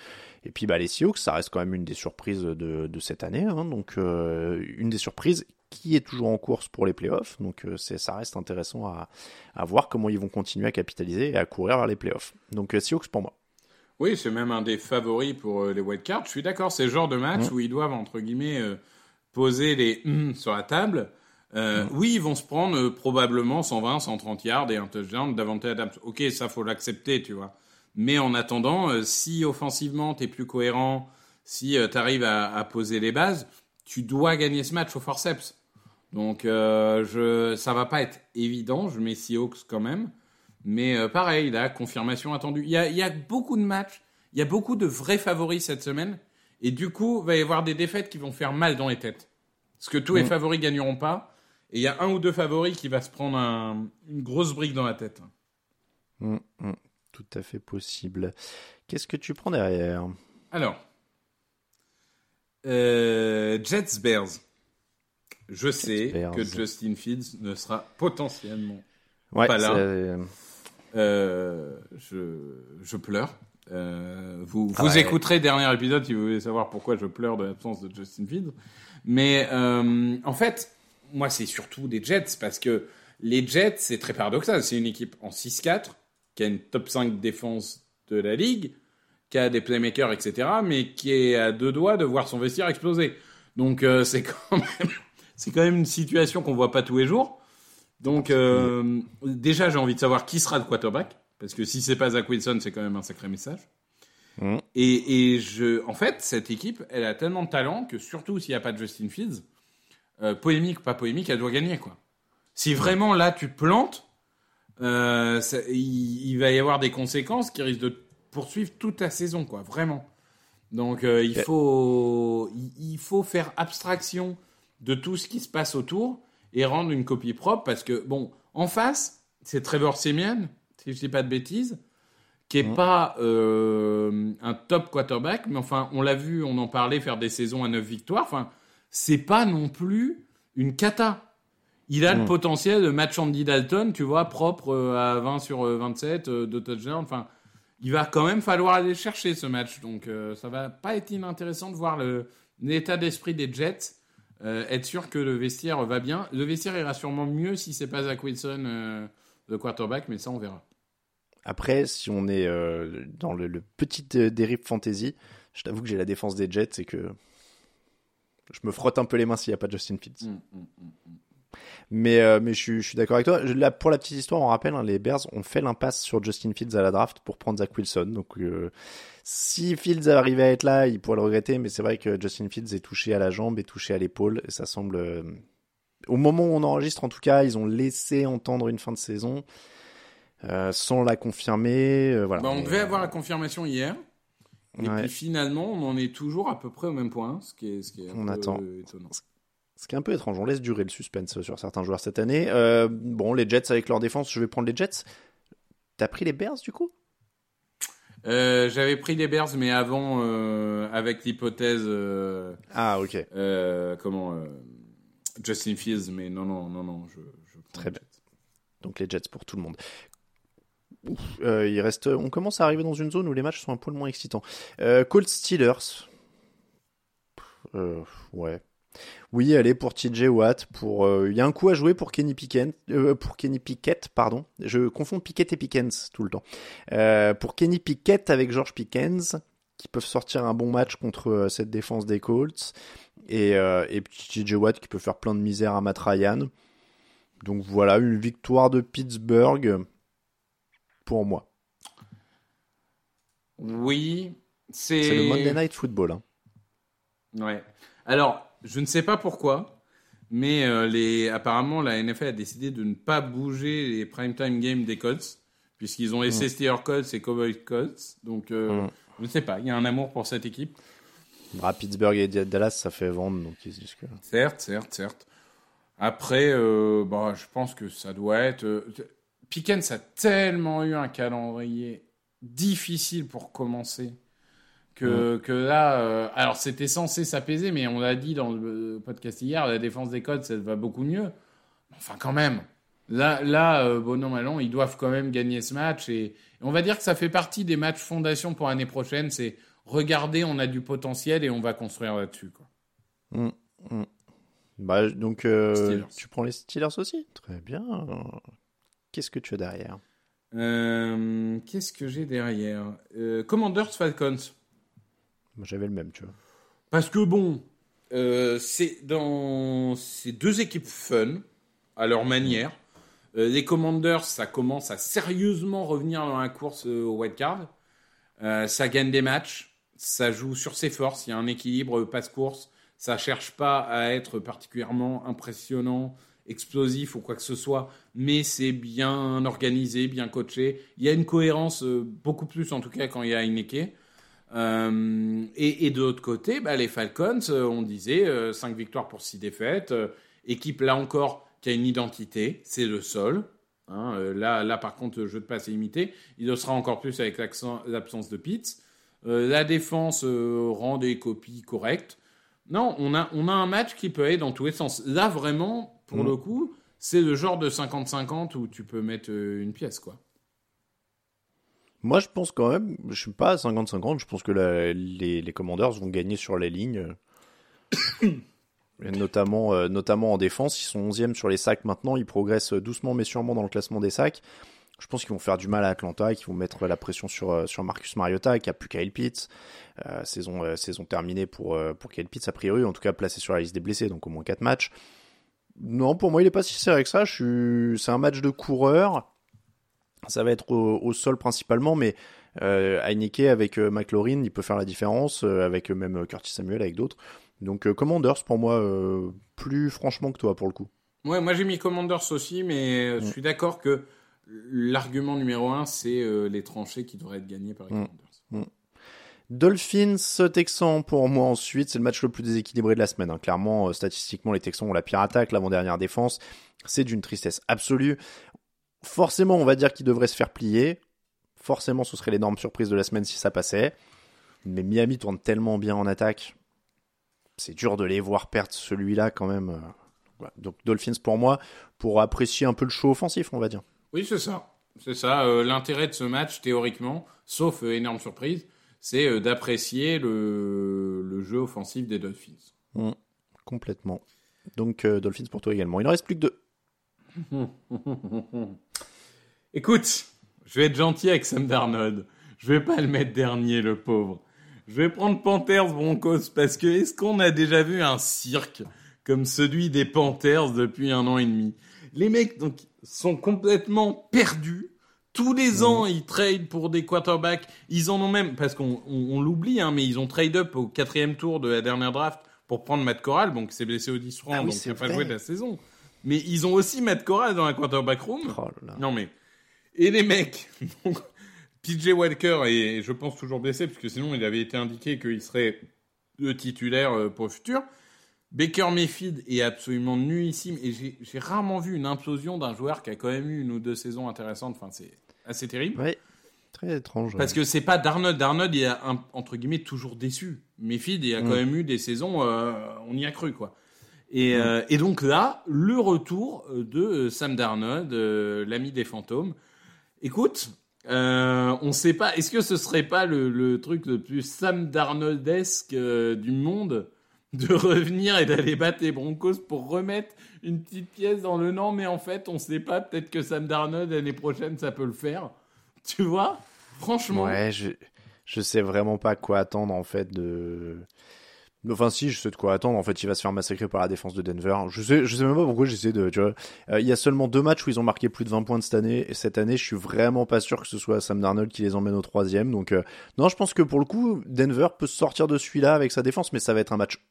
Et puis bah, les Seahawks, ça reste quand même une des surprises de, de cette année. hein. donc euh, une des surprises qui est toujours en course pour les playoffs. Donc euh, c'est ça reste intéressant à, à voir comment ils vont continuer à capitaliser et à courir vers les playoffs. Donc euh, Seahawks pour moi. Oui, c'est même un des favoris pour euh, les wildcards. Je suis d'accord, c'est le genre de match Mm. où ils doivent, entre guillemets, euh, poser les hum sur la table. Euh, Oui, ils vont se prendre euh, probablement 120, 130 yards et un touchdown Davante Adams. Ok, ça, faut l'accepter, tu vois. Mais en attendant, si offensivement, tu es plus cohérent, si tu arrives à, à poser les bases, tu dois gagner ce match au forceps. Donc, euh, je, ça va pas être évident. Je mets Seahawks quand même. Mais euh, pareil, la confirmation attendue. Il y a, il y a beaucoup de matchs, il y a beaucoup de vrais favoris cette semaine. Et du coup, il va y avoir des défaites qui vont faire mal dans les têtes. Parce que tous les Mm. favoris gagneront pas. Et il y a un ou deux favoris qui va se prendre un- une grosse brique dans la tête. Mm, mm, tout à fait possible. Qu'est-ce que tu prends derrière? Alors, euh, Jets Bears. Je sais que Justin Fields ne sera potentiellement Ouais, pas là. Euh, je, je pleure. Euh, vous Ah vous ouais. écouterez le dernier épisode si vous voulez savoir pourquoi je pleure de l'absence de Justin Fields. Mais euh, en fait, moi, c'est surtout des Jets parce que les Jets, c'est très paradoxal. C'est une équipe en 6-4 qui a une top 5 défense de la ligue, qui a des playmakers, etc., mais qui est à deux doigts de voir son vestiaire exploser. Donc, c'est quand même, c'est quand même une situation qu'on voit pas tous les jours. Donc, euh, déjà, j'ai envie de savoir qui sera le quarterback. Parce que si c'est pas Zach Wilson, c'est quand même un sacré message. Mhm. Et, et je, en fait, cette équipe, elle a tellement de talent que surtout s'il n'y a pas de Justin Fields, euh, polémique ou pas polémique, elle doit gagner, quoi. Si vraiment là tu te plantes, euh, ça- il, il va y avoir des conséquences qui risquent de poursuivre toute la saison, quoi. Vraiment. Donc euh, il faut, il, il faut faire abstraction de tout ce qui se passe autour et rendre une copie propre parce que, bon, en face, c'est Trevor Simeon, si je dis pas de bêtises, qui est Mhm. pas euh, un top quarterback, mais enfin, on l'a vu, on en parlait, faire des saisons à 9 victoires. Enfin, c'est pas non plus une cata. Il a le Mhm. potentiel de match Andy Dalton, tu vois, propre euh, à 20 sur euh, 27 euh, de touchdown. Enfin, il va quand même falloir aller chercher ce match. Donc, euh, ça va pas être inintéressant de voir l'état d'esprit des Jets. Euh, être sûr que le vestiaire va bien. Le vestiaire ira sûrement mieux si c'est pas Zach Wilson, euh, le quarterback, mais ça, on verra. Après, si on est euh, dans le, le petit dérive fantasy, je t'avoue que j'ai la défense des Jets et que je me frotte un peu les mains s'il n'y a pas Justin Fields. Mm, mm, mm. Mais, euh, mais je, suis- je suis d'accord avec toi. Là, pour la petite histoire, on rappelle, hein, les Bears ont fait l'impasse sur Justin Fields à la draft pour prendre Zach Wilson. Donc, euh, si Fields arrivait à être là, il pourrait le regretter. Mais c'est vrai que Justin Fields est touché à la jambe et touché à l'épaule. Et ça semble. euh, Au moment où on enregistre, en tout cas, ils ont laissé entendre une fin de saison sans la confirmer. voilà. Bah, on Mais, devait avoir la confirmation hier. Et Ouais. puis finalement, on en est toujours à peu près au même point, ce qui est, ce qui est un On peu attend. étonnant. Ce qui est un peu étrange, on laisse durer le suspense sur certains joueurs cette année. Euh, bon, les Jets avec leur défense, je vais prendre les Jets. T'as pris les Bears du coup? Euh, J'avais pris les Bears, mais avant, euh, avec l'hypothèse, Ah, ok. comment, Justin Fields, mais non, non, non, non, je, Très bien. Donc les Jets pour tout le monde. Ouf, il reste, on commence à arriver dans une zone où les matchs sont un peu moins excitants. Colts Steelers. Ouais. Oui, allez pour TJ Watt. Pour, euh, il y a un coup à jouer pour Kenny Pickett, euh, pour Kenny Pickett, pardon. Je confonds Pickett et Pickens tout le temps. Euh, pour Kenny Pickett avec George Pickens, qui peuvent sortir un bon match contre cette défense des Colts, et, et TJ Watt qui peut faire plein de misère à Matt Ryan. Donc voilà, une victoire de Pittsburgh pour moi. Oui, c'est. C'est le Monday Night Football. hein. Ouais. Alors, je ne sais pas pourquoi, mais euh, les... apparemment, la NFL a décidé de ne pas bouger les primetime games des Colts, puisqu'ils ont laissé Steelers Colts et Cowboys Colts. Donc, euh, Mm. je ne sais pas, il y a un amour pour cette équipe. Ah, Pittsburgh et Dallas, ça fait vendre, donc ils se disent que... Certes, certes, certes. Après, euh, bah, je pense que ça doit être. Pickens a tellement eu un calendrier difficile pour commencer que, que là. euh, alors, c'était censé s'apaiser, mais on l'a dit dans le podcast hier, la défense des codes, ça va beaucoup mieux. Enfin, quand même. Là, là euh, bon, normalement, ils doivent quand même gagner ce match. Et, et on va dire que ça fait partie des matchs fondation pour l'année prochaine. C'est regardez, on a du potentiel et on va construire là-dessus. quoi. Mm, mm. Bah, donc, euh, tu prends les Steelers aussi? Très bien. Qu'est-ce que tu as derrière? Euh, Qu'est-ce que j'ai derrière? Commanders Falcons. J'avais le même, tu vois. Parce que bon, euh, c'est dans ces deux équipes fun à leur manière. Euh, les Commanders, ça commence à sérieusement revenir dans la course euh, au wildcard. Euh, ça gagne des matchs, ça joue sur ses forces. Il y a un équilibre passe-course. Ça cherche pas à être particulièrement impressionnant, explosif ou quoi que ce soit, mais c'est bien organisé, bien coaché. Il y a une cohérence, beaucoup plus en tout cas quand il y a Ineke. Euh, et, et de l'autre côté, bah, les Falcons, euh, on disait 5 victoires pour 6 défaites. euh, équipe là encore qui a une identité, c'est le sol. Hein, euh, là, là, par contre, le jeu de passe est limité. Il le sera encore plus avec l'absence de Pitts. Euh, la défense euh, rend des copies correctes. Non, on a, on a un match qui peut aller dans tous les sens. Là, vraiment, pour Mm. le coup, c'est le genre de 50-50 où tu peux mettre euh, une pièce, quoi. Moi, je pense quand même, je suis pas à 50-50, je pense que les, Commanders vont gagner sur les lignes. Notamment, euh, notamment en défense, ils sont 11e sur les sacs maintenant, ils progressent doucement mais sûrement dans le classement des sacs. Je pense qu'ils vont faire du mal à Atlanta qu'ils vont mettre la pression sur, euh, sur Marcus Mariota qui a plus Kyle Pitts. Euh, saison, saison terminée pour, pour Kyle Pitts a priori, en tout cas placé sur la liste des blessés, donc au moins 4 matchs. Non, pour moi il est pas si serré que ça, c'est un match de coureur. Ça va être au, au sol principalement, mais euh, Heineke avec euh, McLaurin, il peut faire la différence, euh, avec euh, même Curtis Samuel, avec d'autres. Donc Commanders pour moi, plus franchement que toi pour le coup. Ouais, moi j'ai mis Commanders aussi, mais je Mm. suis d'accord que l'argument numéro un, c'est euh, les tranchées qui devraient être gagnées par les Mm. Commanders. Dolphins, Texans pour moi ensuite, c'est le match le plus déséquilibré de la semaine. hein. Clairement, euh, statistiquement, les Texans ont la pire attaque, l'avant-dernière défense. C'est d'une tristesse absolue. Forcément, on va dire qu'ils devraient se faire plier. Forcément, ce serait l'énorme surprise de la semaine si ça passait. Mais Miami tourne tellement bien en attaque. C'est dur de les voir perdre celui-là quand même. euh. Donc Dolphins pour moi, pour apprécier un peu le show offensif, on va dire. Oui, c'est ça. C'est ça. euh, L'intérêt de ce match, théoriquement, sauf euh, énorme surprise, c'est euh, d'apprécier le, le jeu offensif des Dolphins. Mm, complètement. Donc Dolphins pour toi également. Il en reste plus que deux. Écoute, je vais être gentil avec Sam Darnold. Je vais pas le mettre dernier, le pauvre. Je vais prendre Panthers Broncos parce que est-ce qu'on a déjà vu un cirque comme celui des Panthers depuis un an et demi? Les mecs donc sont complètement perdus. Tous les ans, ils trade pour des quarterbacks. Ils en ont même, parce qu'on on- on l'oublie, hein, mais ils ont trade up au quatrième tour de la dernière draft pour prendre Matt Corral, donc c'est blessé au 10 francs, Ah oui, donc il n'a pas joué de la saison. Mais ils ont aussi Matt Corral dans la quarterback room. Oh là là. Non mais et les mecs, donc, PJ Walker est, je pense, toujours blessé, puisque sinon il avait été indiqué qu'il serait le titulaire euh, pour le futur. Baker Mayfield est absolument nullissime, et j'ai- rarement vu une implosion d'un joueur qui a quand même eu une ou deux saisons intéressantes. Enfin, c'est assez terrible. Ouais, très étrange. Parce que c'est pas Darnold. Darnold, il a entre guillemets toujours déçu. Mayfield, il a quand Mm. même eu des saisons, euh, on y a cru quoi. Et, euh, et donc là, le retour euh, de euh, Sam Darnold, l'ami des fantômes. Écoute, on sait pas. Est-ce que ce serait pas le, truc le plus Sam Darnoldesque du monde de revenir et d'aller battre les Broncos pour remettre une petite pièce dans le nom, mais en fait, on sait pas. Peut-être que Sam Darnold l'année prochaine, ça peut le faire. Tu vois? Franchement. Ouais, je, je sais vraiment pas quoi attendre en fait de. Enfin, si, je sais de quoi attendre. En fait, il va se faire massacrer par la défense de Denver. Je sais, même pas pourquoi j'essaie de. Tu vois, Euh, il y a seulement deux matchs où ils ont marqué plus de 20 points cette année. Et cette année, je suis vraiment pas sûr que ce soit Sam Darnold qui les emmène au troisième. Donc, euh, non, je pense que pour le coup, Denver peut sortir de celui-là avec sa défense, mais ça va être un match,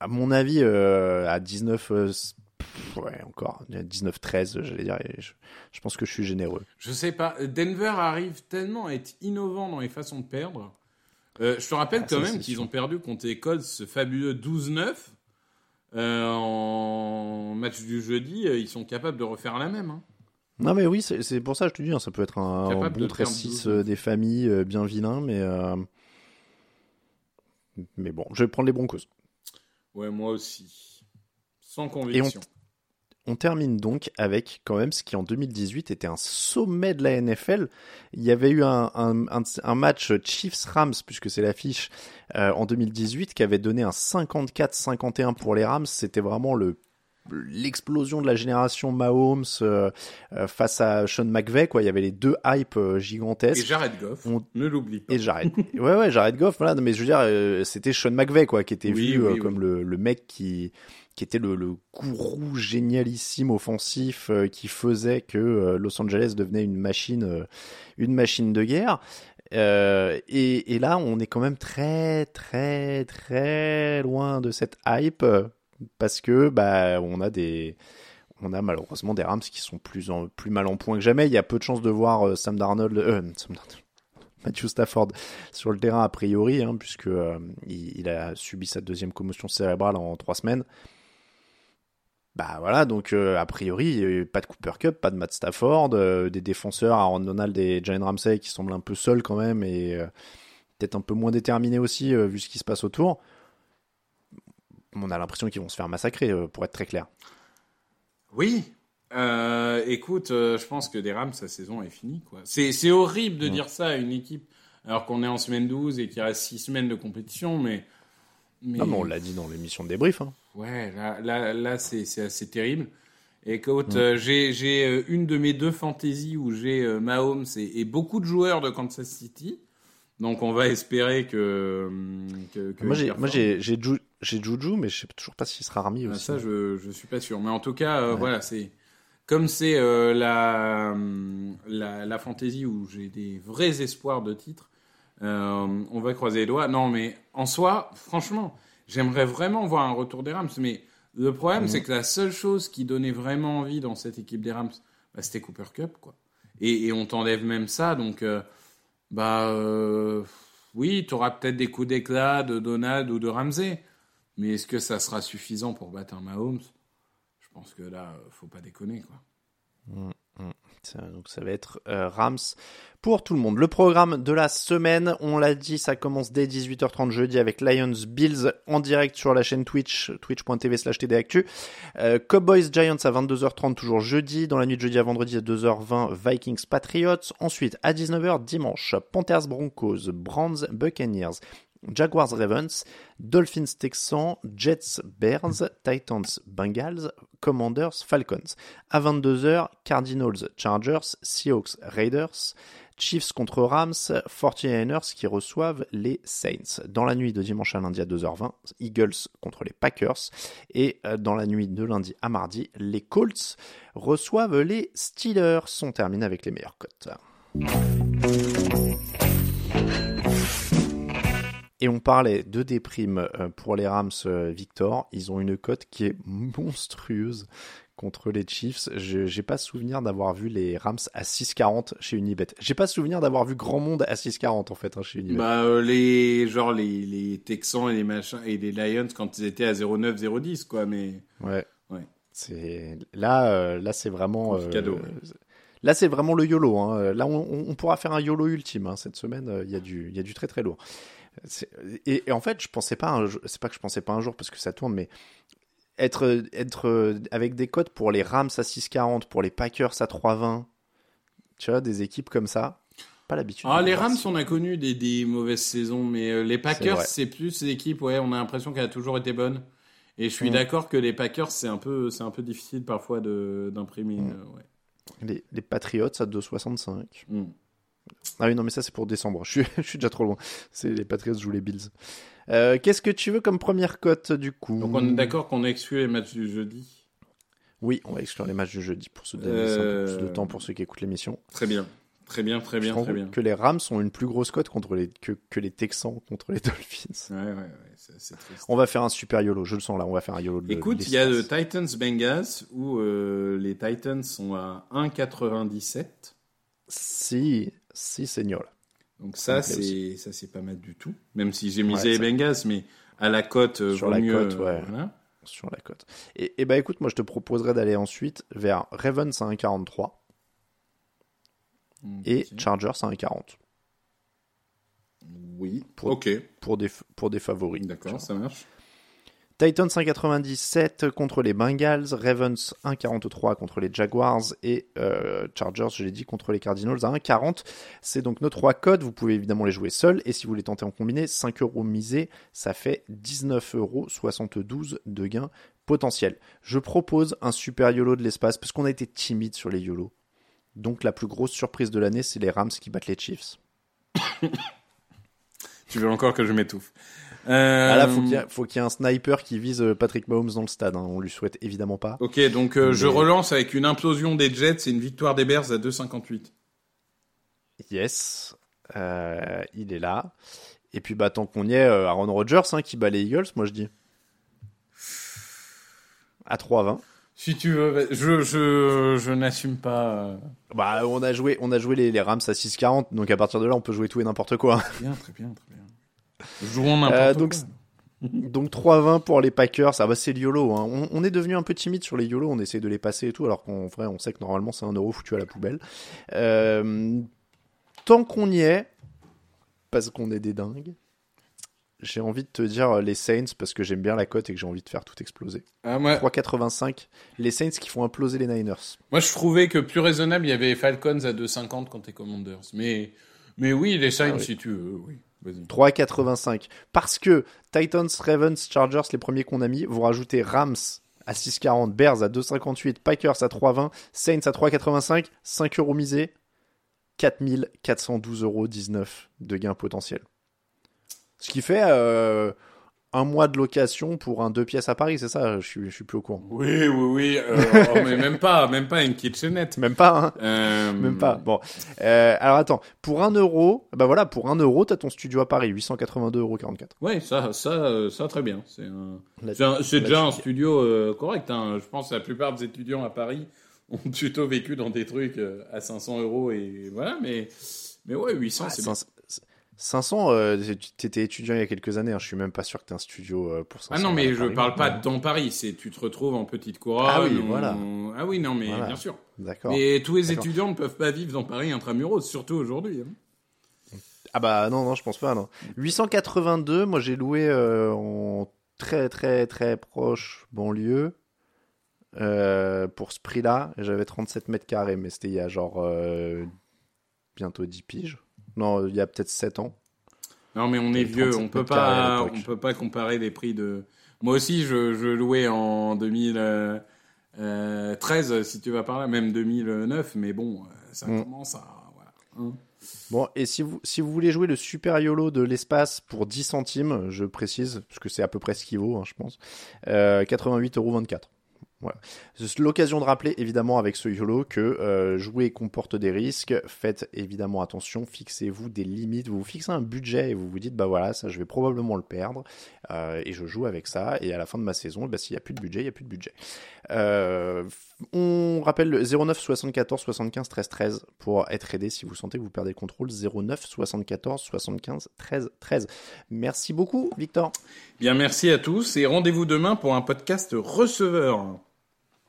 à mon avis, euh, à 19. euh, pff, ouais, encore. 19-13, j'allais dire. je, je pense que je suis généreux. Je sais pas. Denver arrive tellement à être innovant dans les façons de perdre. Euh, je te rappelle Ah, quand ça, même qu'ils ont perdu contre les Colts ce fabuleux 12-9. Euh, en match du jeudi, euh, ils sont capables de refaire la même. hein. Non mais oui, c'est pour ça que je te dis, hein, ça peut être un, un bon de perdre 13-6 12. euh, des familles bien vilains, mais mais bon, je vais prendre les Broncos. Ouais, moi aussi. Sans conviction. On termine donc avec quand même ce qui en 2018 était un sommet de la NFL. Il y avait eu un, un, un- un match Chiefs-Rams, puisque c'est l'affiche, euh, en 2018 qui avait donné un 54-51 pour les Rams. C'était vraiment le l'explosion de la génération Mahomes euh, euh, face à Sean McVay quoi il y avait les deux hypes euh, Et gigantesques Jared Goff, On- ne l'oublie pas. et Jared. ouais, ouais, Jared Goff, voilà. Non, mais je veux dire, c'était Sean McVay, quoi, qui était Oui, vu oui, comme le, le mec qui, qui était le, gourou génialissime offensif euh, qui faisait que euh, Los Angeles devenait une machine, euh, une machine de guerre. Et, là, on est quand même très, très, très loin de cette hype parce que bah on a des on a malheureusement des Rams qui sont plus en, plus mal en point que jamais. Il y a peu de chances de voir Sam Darnold, Sam Darnold, Matthew Stafford sur le terrain a priori, hein, puisque il a subi sa deuxième commotion cérébrale en trois semaines. Bah voilà, donc euh, a priori, pas de Cooper Cup, pas de Matt Stafford, euh, des défenseurs, Aaron Donald et Jalen Ramsey qui semblent un peu seuls quand même et euh, peut-être un peu moins déterminés aussi vu ce qui se passe autour. On a l'impression qu'ils vont se faire massacrer, pour être très clair. Oui. Euh, écoute, euh, je pense que des Rams, sa saison est finie. quoi. C'est c'est horrible de Ouais. dire ça à une équipe alors qu'on est en semaine 12 et qu'il reste 6 semaines de compétition, mais... mais... Non, mais on l'a dit dans l'émission de débrief. Hein. Ouais, là, là, là c'est c'est assez terrible. Et écoute, euh, j'ai j'ai euh, une de mes deux fantaisies où j'ai euh, Mahomes et, et beaucoup de joueurs de Kansas City. Donc on va espérer que... hum, que, que moi, j'ai, performe. moi j'ai, j'ai, Ju- j'ai Juju, mais je sais toujours pas s'il sera remis Ah, aussi. ça, je je suis pas sûr. Mais en tout cas, euh, Ouais. voilà, c'est comme c'est la, hum, la la fantasy où j'ai des vrais espoirs de titre. on va croiser les doigts. Non, mais en soi, franchement, j'aimerais vraiment voir un retour des Rams. Mais le problème, Mhm. c'est que la seule chose qui donnait vraiment envie dans cette équipe des Rams, bah, c'était Cooper Cup, quoi. Et, et on t'enlève même ça, donc euh, bah euh, oui, tu auras peut-être des coups d'éclat de Donald ou de Ramsey. Mais est-ce que ça sera suffisant pour battre un Mahomes? Je pense que là, euh, faut pas déconner, quoi. Mm, donc ça va être euh, Rams pour tout le monde. Le programme de la semaine, on l'a dit, ça commence dès 18h30 jeudi avec Lions Bills en direct sur la chaîne Twitch, twitch.tv slash tdactu. Euh, Cowboys Giants à 22h30 toujours jeudi. Dans la nuit de jeudi à vendredi à 2h20 Vikings Patriots. Ensuite à 19h dimanche Panthers Broncos, Browns Buccaneers. Jaguars Ravens, Dolphins Texans, Jets Bears, Titans Bengals, Commanders Falcons. À 22h, Cardinals Chargers, Seahawks Raiders, Chiefs contre Rams, 49ers qui reçoivent les Saints. Dans la nuit de dimanche à lundi à 2h20, Eagles contre les Packers. Et euh, dans la nuit de lundi à mardi, les Colts reçoivent les Steelers. On termine avec les meilleures cotes. Et on parlait de déprime euh, pour les Rams euh, Victor. Ils ont une cote qui est monstrueuse contre les Chiefs. Je n'ai pas souvenir d'avoir vu les Rams à 6,40 chez Unibet. J'ai pas souvenir d'avoir vu grand monde à 6,40 en fait hein, chez Unibet. Bah euh, les genre les, les Texans et les machins et les Lions quand ils étaient à 0,9 0,10 quoi mais ouais. Ouais. C'est là là c'est vraiment cadeau. Là, c'est vraiment le YOLO. Hein. Là, on, on, pourra faire un YOLO ultime. Hein. Cette semaine, il y, a du, y a du très très lourd. Et, et, en fait, je pensais pas, c'est pas que je pensais pas un jour parce que ça tourne, mais être, être avec des cotes pour les Rams à 6,40, pour les Packers à 3,20, tu vois, des équipes comme ça, pas l'habitude. Ah, les Rams, on a connu des, des mauvaises saisons, mais euh, les Packers, c'est plus des équipes, ouais, on a l'impression qu'elle a toujours été bonne. Et je suis Mm. d'accord que les Packers, c'est un peu, c'est un peu difficile parfois d'imprimer. Mm. euh, ouais. Les, les Patriots à 2,65. Mm. Ah oui, non, mais ça, c'est pour décembre. Je suis, je suis déjà trop loin. C'est les Patriots jouent les Bills. Euh, Qu'est-ce que tu veux comme première cote, du coup? Donc on est d'accord qu'on exclut les matchs du jeudi? Oui, on va exclure les matchs du jeudi pour se donner Euh, un peu plus de temps pour ceux qui écoutent l'émission. Très bien. Très bien, très bien, Je très bien. que les Rams ont une plus grosse cote contre les, que, que les Texans contre les Dolphins. Ouais, ouais, ouais, triste. On va faire un super YOLO, je le sens là, on va faire un YOLO de Écoute, il y a le. Titans Bengals où euh, les Titans sont à 1,97. Si, si, seigneur. Donc Ça c'est ça c'est pas mal du tout. Même si j'ai misé les Bengals, mais à la cote, euh, Sur vaut la mieux, cote, euh, ouais. voilà. Sur la cote. Et, et bah écoute, moi je te proposerais d'aller ensuite vers Ravens à 1,43 et Ok. Chargers à 1,40 Oui. Pour- Ok. pour des, pour des favoris. D'accord, ça marche. Titans 1,97 contre les Bengals, Ravens 1,43 contre les Jaguars et euh, Chargers, je l'ai dit, contre les Cardinals à 1,40. C'est donc nos trois codes. Vous pouvez évidemment les jouer seuls et si vous les tentez en combiné, 5 euros misés, ça fait 19,72 euros de gain potentiel. Je propose un super YOLO de l'espace parce qu'on a été timide sur les YOLO. Donc la plus grosse surprise de l'année, c'est les Rams qui battent les Chiefs. Tu veux encore que je m'étouffe? Euh... Ah là, faut qu'il y, a- faut qu'il y ait un sniper qui vise euh, Patrick Mahomes dans le stade. hein. On lui souhaite évidemment pas. Ok, donc euh, je relance avec une implosion des Jets et une victoire des Bears à 2,58. Yes, Euh, il est là. Et puis bah tant qu'on y est, euh, Aaron Rodgers hein, qui bat les Eagles, moi je dis. À 3-20. Si tu veux, je, je, je n'assume pas. euh. Bah on a joué, on a joué les, les Rams à 6-40, donc à partir de là on peut jouer tout et n'importe quoi. Très bien, très bien, très bien. Jouons n'importe Euh, donc, quoi. Donc 3-20 pour les Packers, ah bah c'est le YOLO. Hein. On, on est devenu un peu timide sur les YOLO, on essaie de les passer et tout, alors qu'en vrai on sait que normalement c'est un euro foutu à la poubelle. Euh, tant qu'on y est, parce qu'on est des dingues, j'ai envie de te dire euh, les Saints parce que j'aime bien la cote et que j'ai envie de faire tout exploser. Ah, moi, 3,85, les Saints qui font imploser les Niners. moi, je trouvais que plus raisonnable, il y avait Falcons à 2,50 contre les Commanders. Mais, mais oui, les Saints, Ah oui. si tu veux, oui. Vas-y. 3,85. Parce que Titans, Ravens, Chargers, les premiers qu'on a mis, vous rajoutez Rams à 6,40, Bears à 2,58, Packers à 3,20, Saints à 3,85, 5 euros misés, 4412,19 euros de gain potentiel. Ce qui fait euh, un mois de location pour un deux pièces à Paris, c'est ça je suis, je suis plus au courant. Oui, oui, oui. euh, oh, mais même pas, même pas une kitchenette. Même pas, hein Euh, Même pas. Bon. Euh, alors attends, pour 1 euro, bah voilà, pour 1 euro, t'as ton studio à Paris, 882,44 euros. Ouais, ça, ça, ça très bien. C'est un- un- déjà un studio correct. Hein. Je pense que la plupart des étudiants à Paris ont plutôt vécu dans des trucs à 500 euros et voilà. Mais, mais ouais, 800, Ah, c'est cinq- 500, euh, tu étais étudiant il y a quelques années, hein, je suis même pas sûr que tu un studio euh, pour 500. Ah non, mais je Paris. parle pas de ton Paris, c'est tu te retrouves en petite couronne. Ah oui, ou- voilà. Ah oui, non, mais Voilà. bien sûr. D'accord. Mais tous les étudiants ne peuvent pas vivre dans Paris intramuros, surtout aujourd'hui. hein. Ah bah non, non, je pense pas, non. 882, moi j'ai loué euh, en très très très proche banlieue euh, pour ce prix-là. J'avais 37 mètres carrés, mais c'était il y a genre bientôt 10 piges. Non, il y a peut-être 7 ans. Non, mais on est vieux, 37 on peut pas, on peut pas comparer les prix de. Moi aussi, je, je louais en 2013, si tu vas par là, même 2009, mais bon, euh, ça Mm. commence à. Voilà. hein. Bon, et si vous, si vous voulez jouer le super YOLO de l'espace pour 10 centimes, je précise, parce que c'est à peu près ce qu'il vaut, hein, je pense, euh, 88,24€. C'est l'occasion de rappeler évidemment avec ce YOLO que euh, jouer comporte des risques. Faites évidemment attention, fixez-vous des limites. Vous vous fixez un budget et vous vous dites bah voilà, ça je vais probablement le perdre euh, et je joue avec ça. Et à la fin de ma saison, bah, s'il n'y a plus de budget, il n'y a plus de budget. Euh, on rappelle le 09 74 75 13 13 pour être aidé si vous sentez que vous perdez le contrôle. 09 74 75 13 13. Merci beaucoup, Victor. Bien, merci à tous et rendez-vous demain pour un podcast receveur.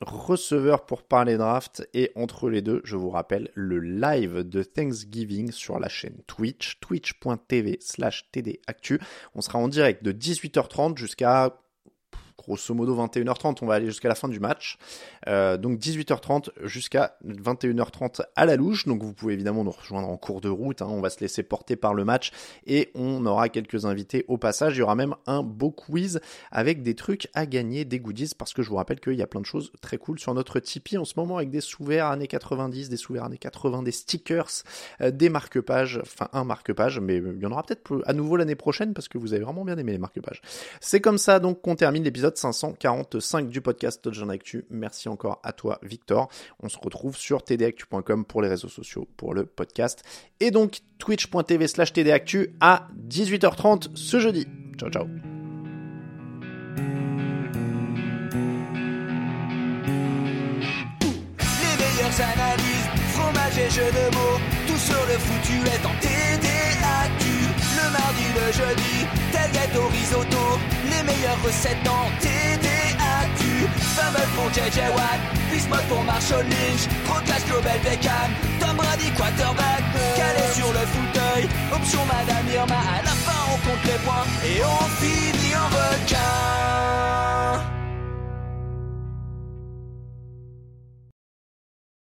Receveur pour parler draft et entre les deux, je vous rappelle le live de Thanksgiving sur la chaîne Twitch, twitch.tv slash tdactu. On sera en direct de 18h30 jusqu'à grosso modo 21h30, on va aller jusqu'à la fin du match. Euh, donc 18h30 jusqu'à 21h30 à la louche. Donc vous pouvez évidemment nous rejoindre en cours de route. hein. On va se laisser porter par le match et on aura quelques invités au passage. Il y aura même un beau quiz avec des trucs à gagner, des goodies, parce que je vous rappelle qu'il y a plein de choses très cool sur notre Tipeee en ce moment avec des sous-verts années 90, des sous-verts années 80, des stickers, euh, des marque-pages, enfin un marque-page, mais il y en aura peut-être peu- à nouveau l'année prochaine parce que vous avez vraiment bien aimé les marque-pages. C'est comme ça donc qu'on termine l'épisode 545 du podcast Touchdown Actu. Merci encore à toi Victor. On se retrouve sur tdactu.com pour les réseaux sociaux pour le podcast et donc twitch.tv slash tdactu à 18h30 ce jeudi. Ciao ciao. Les analyses, fromage et de mots, tout sur le foutu est en TDAQ le jeudi, tel gâteau risotto, les meilleures recettes en TDAQ. Fumble pour JJ Watt, Bismuth pour Marshall Lynch, Proclash Global Beckham, Tom Brady quarterback, calé sur le fauteuil, option Madame Irma, à la fin on compte les points et on finit en requin.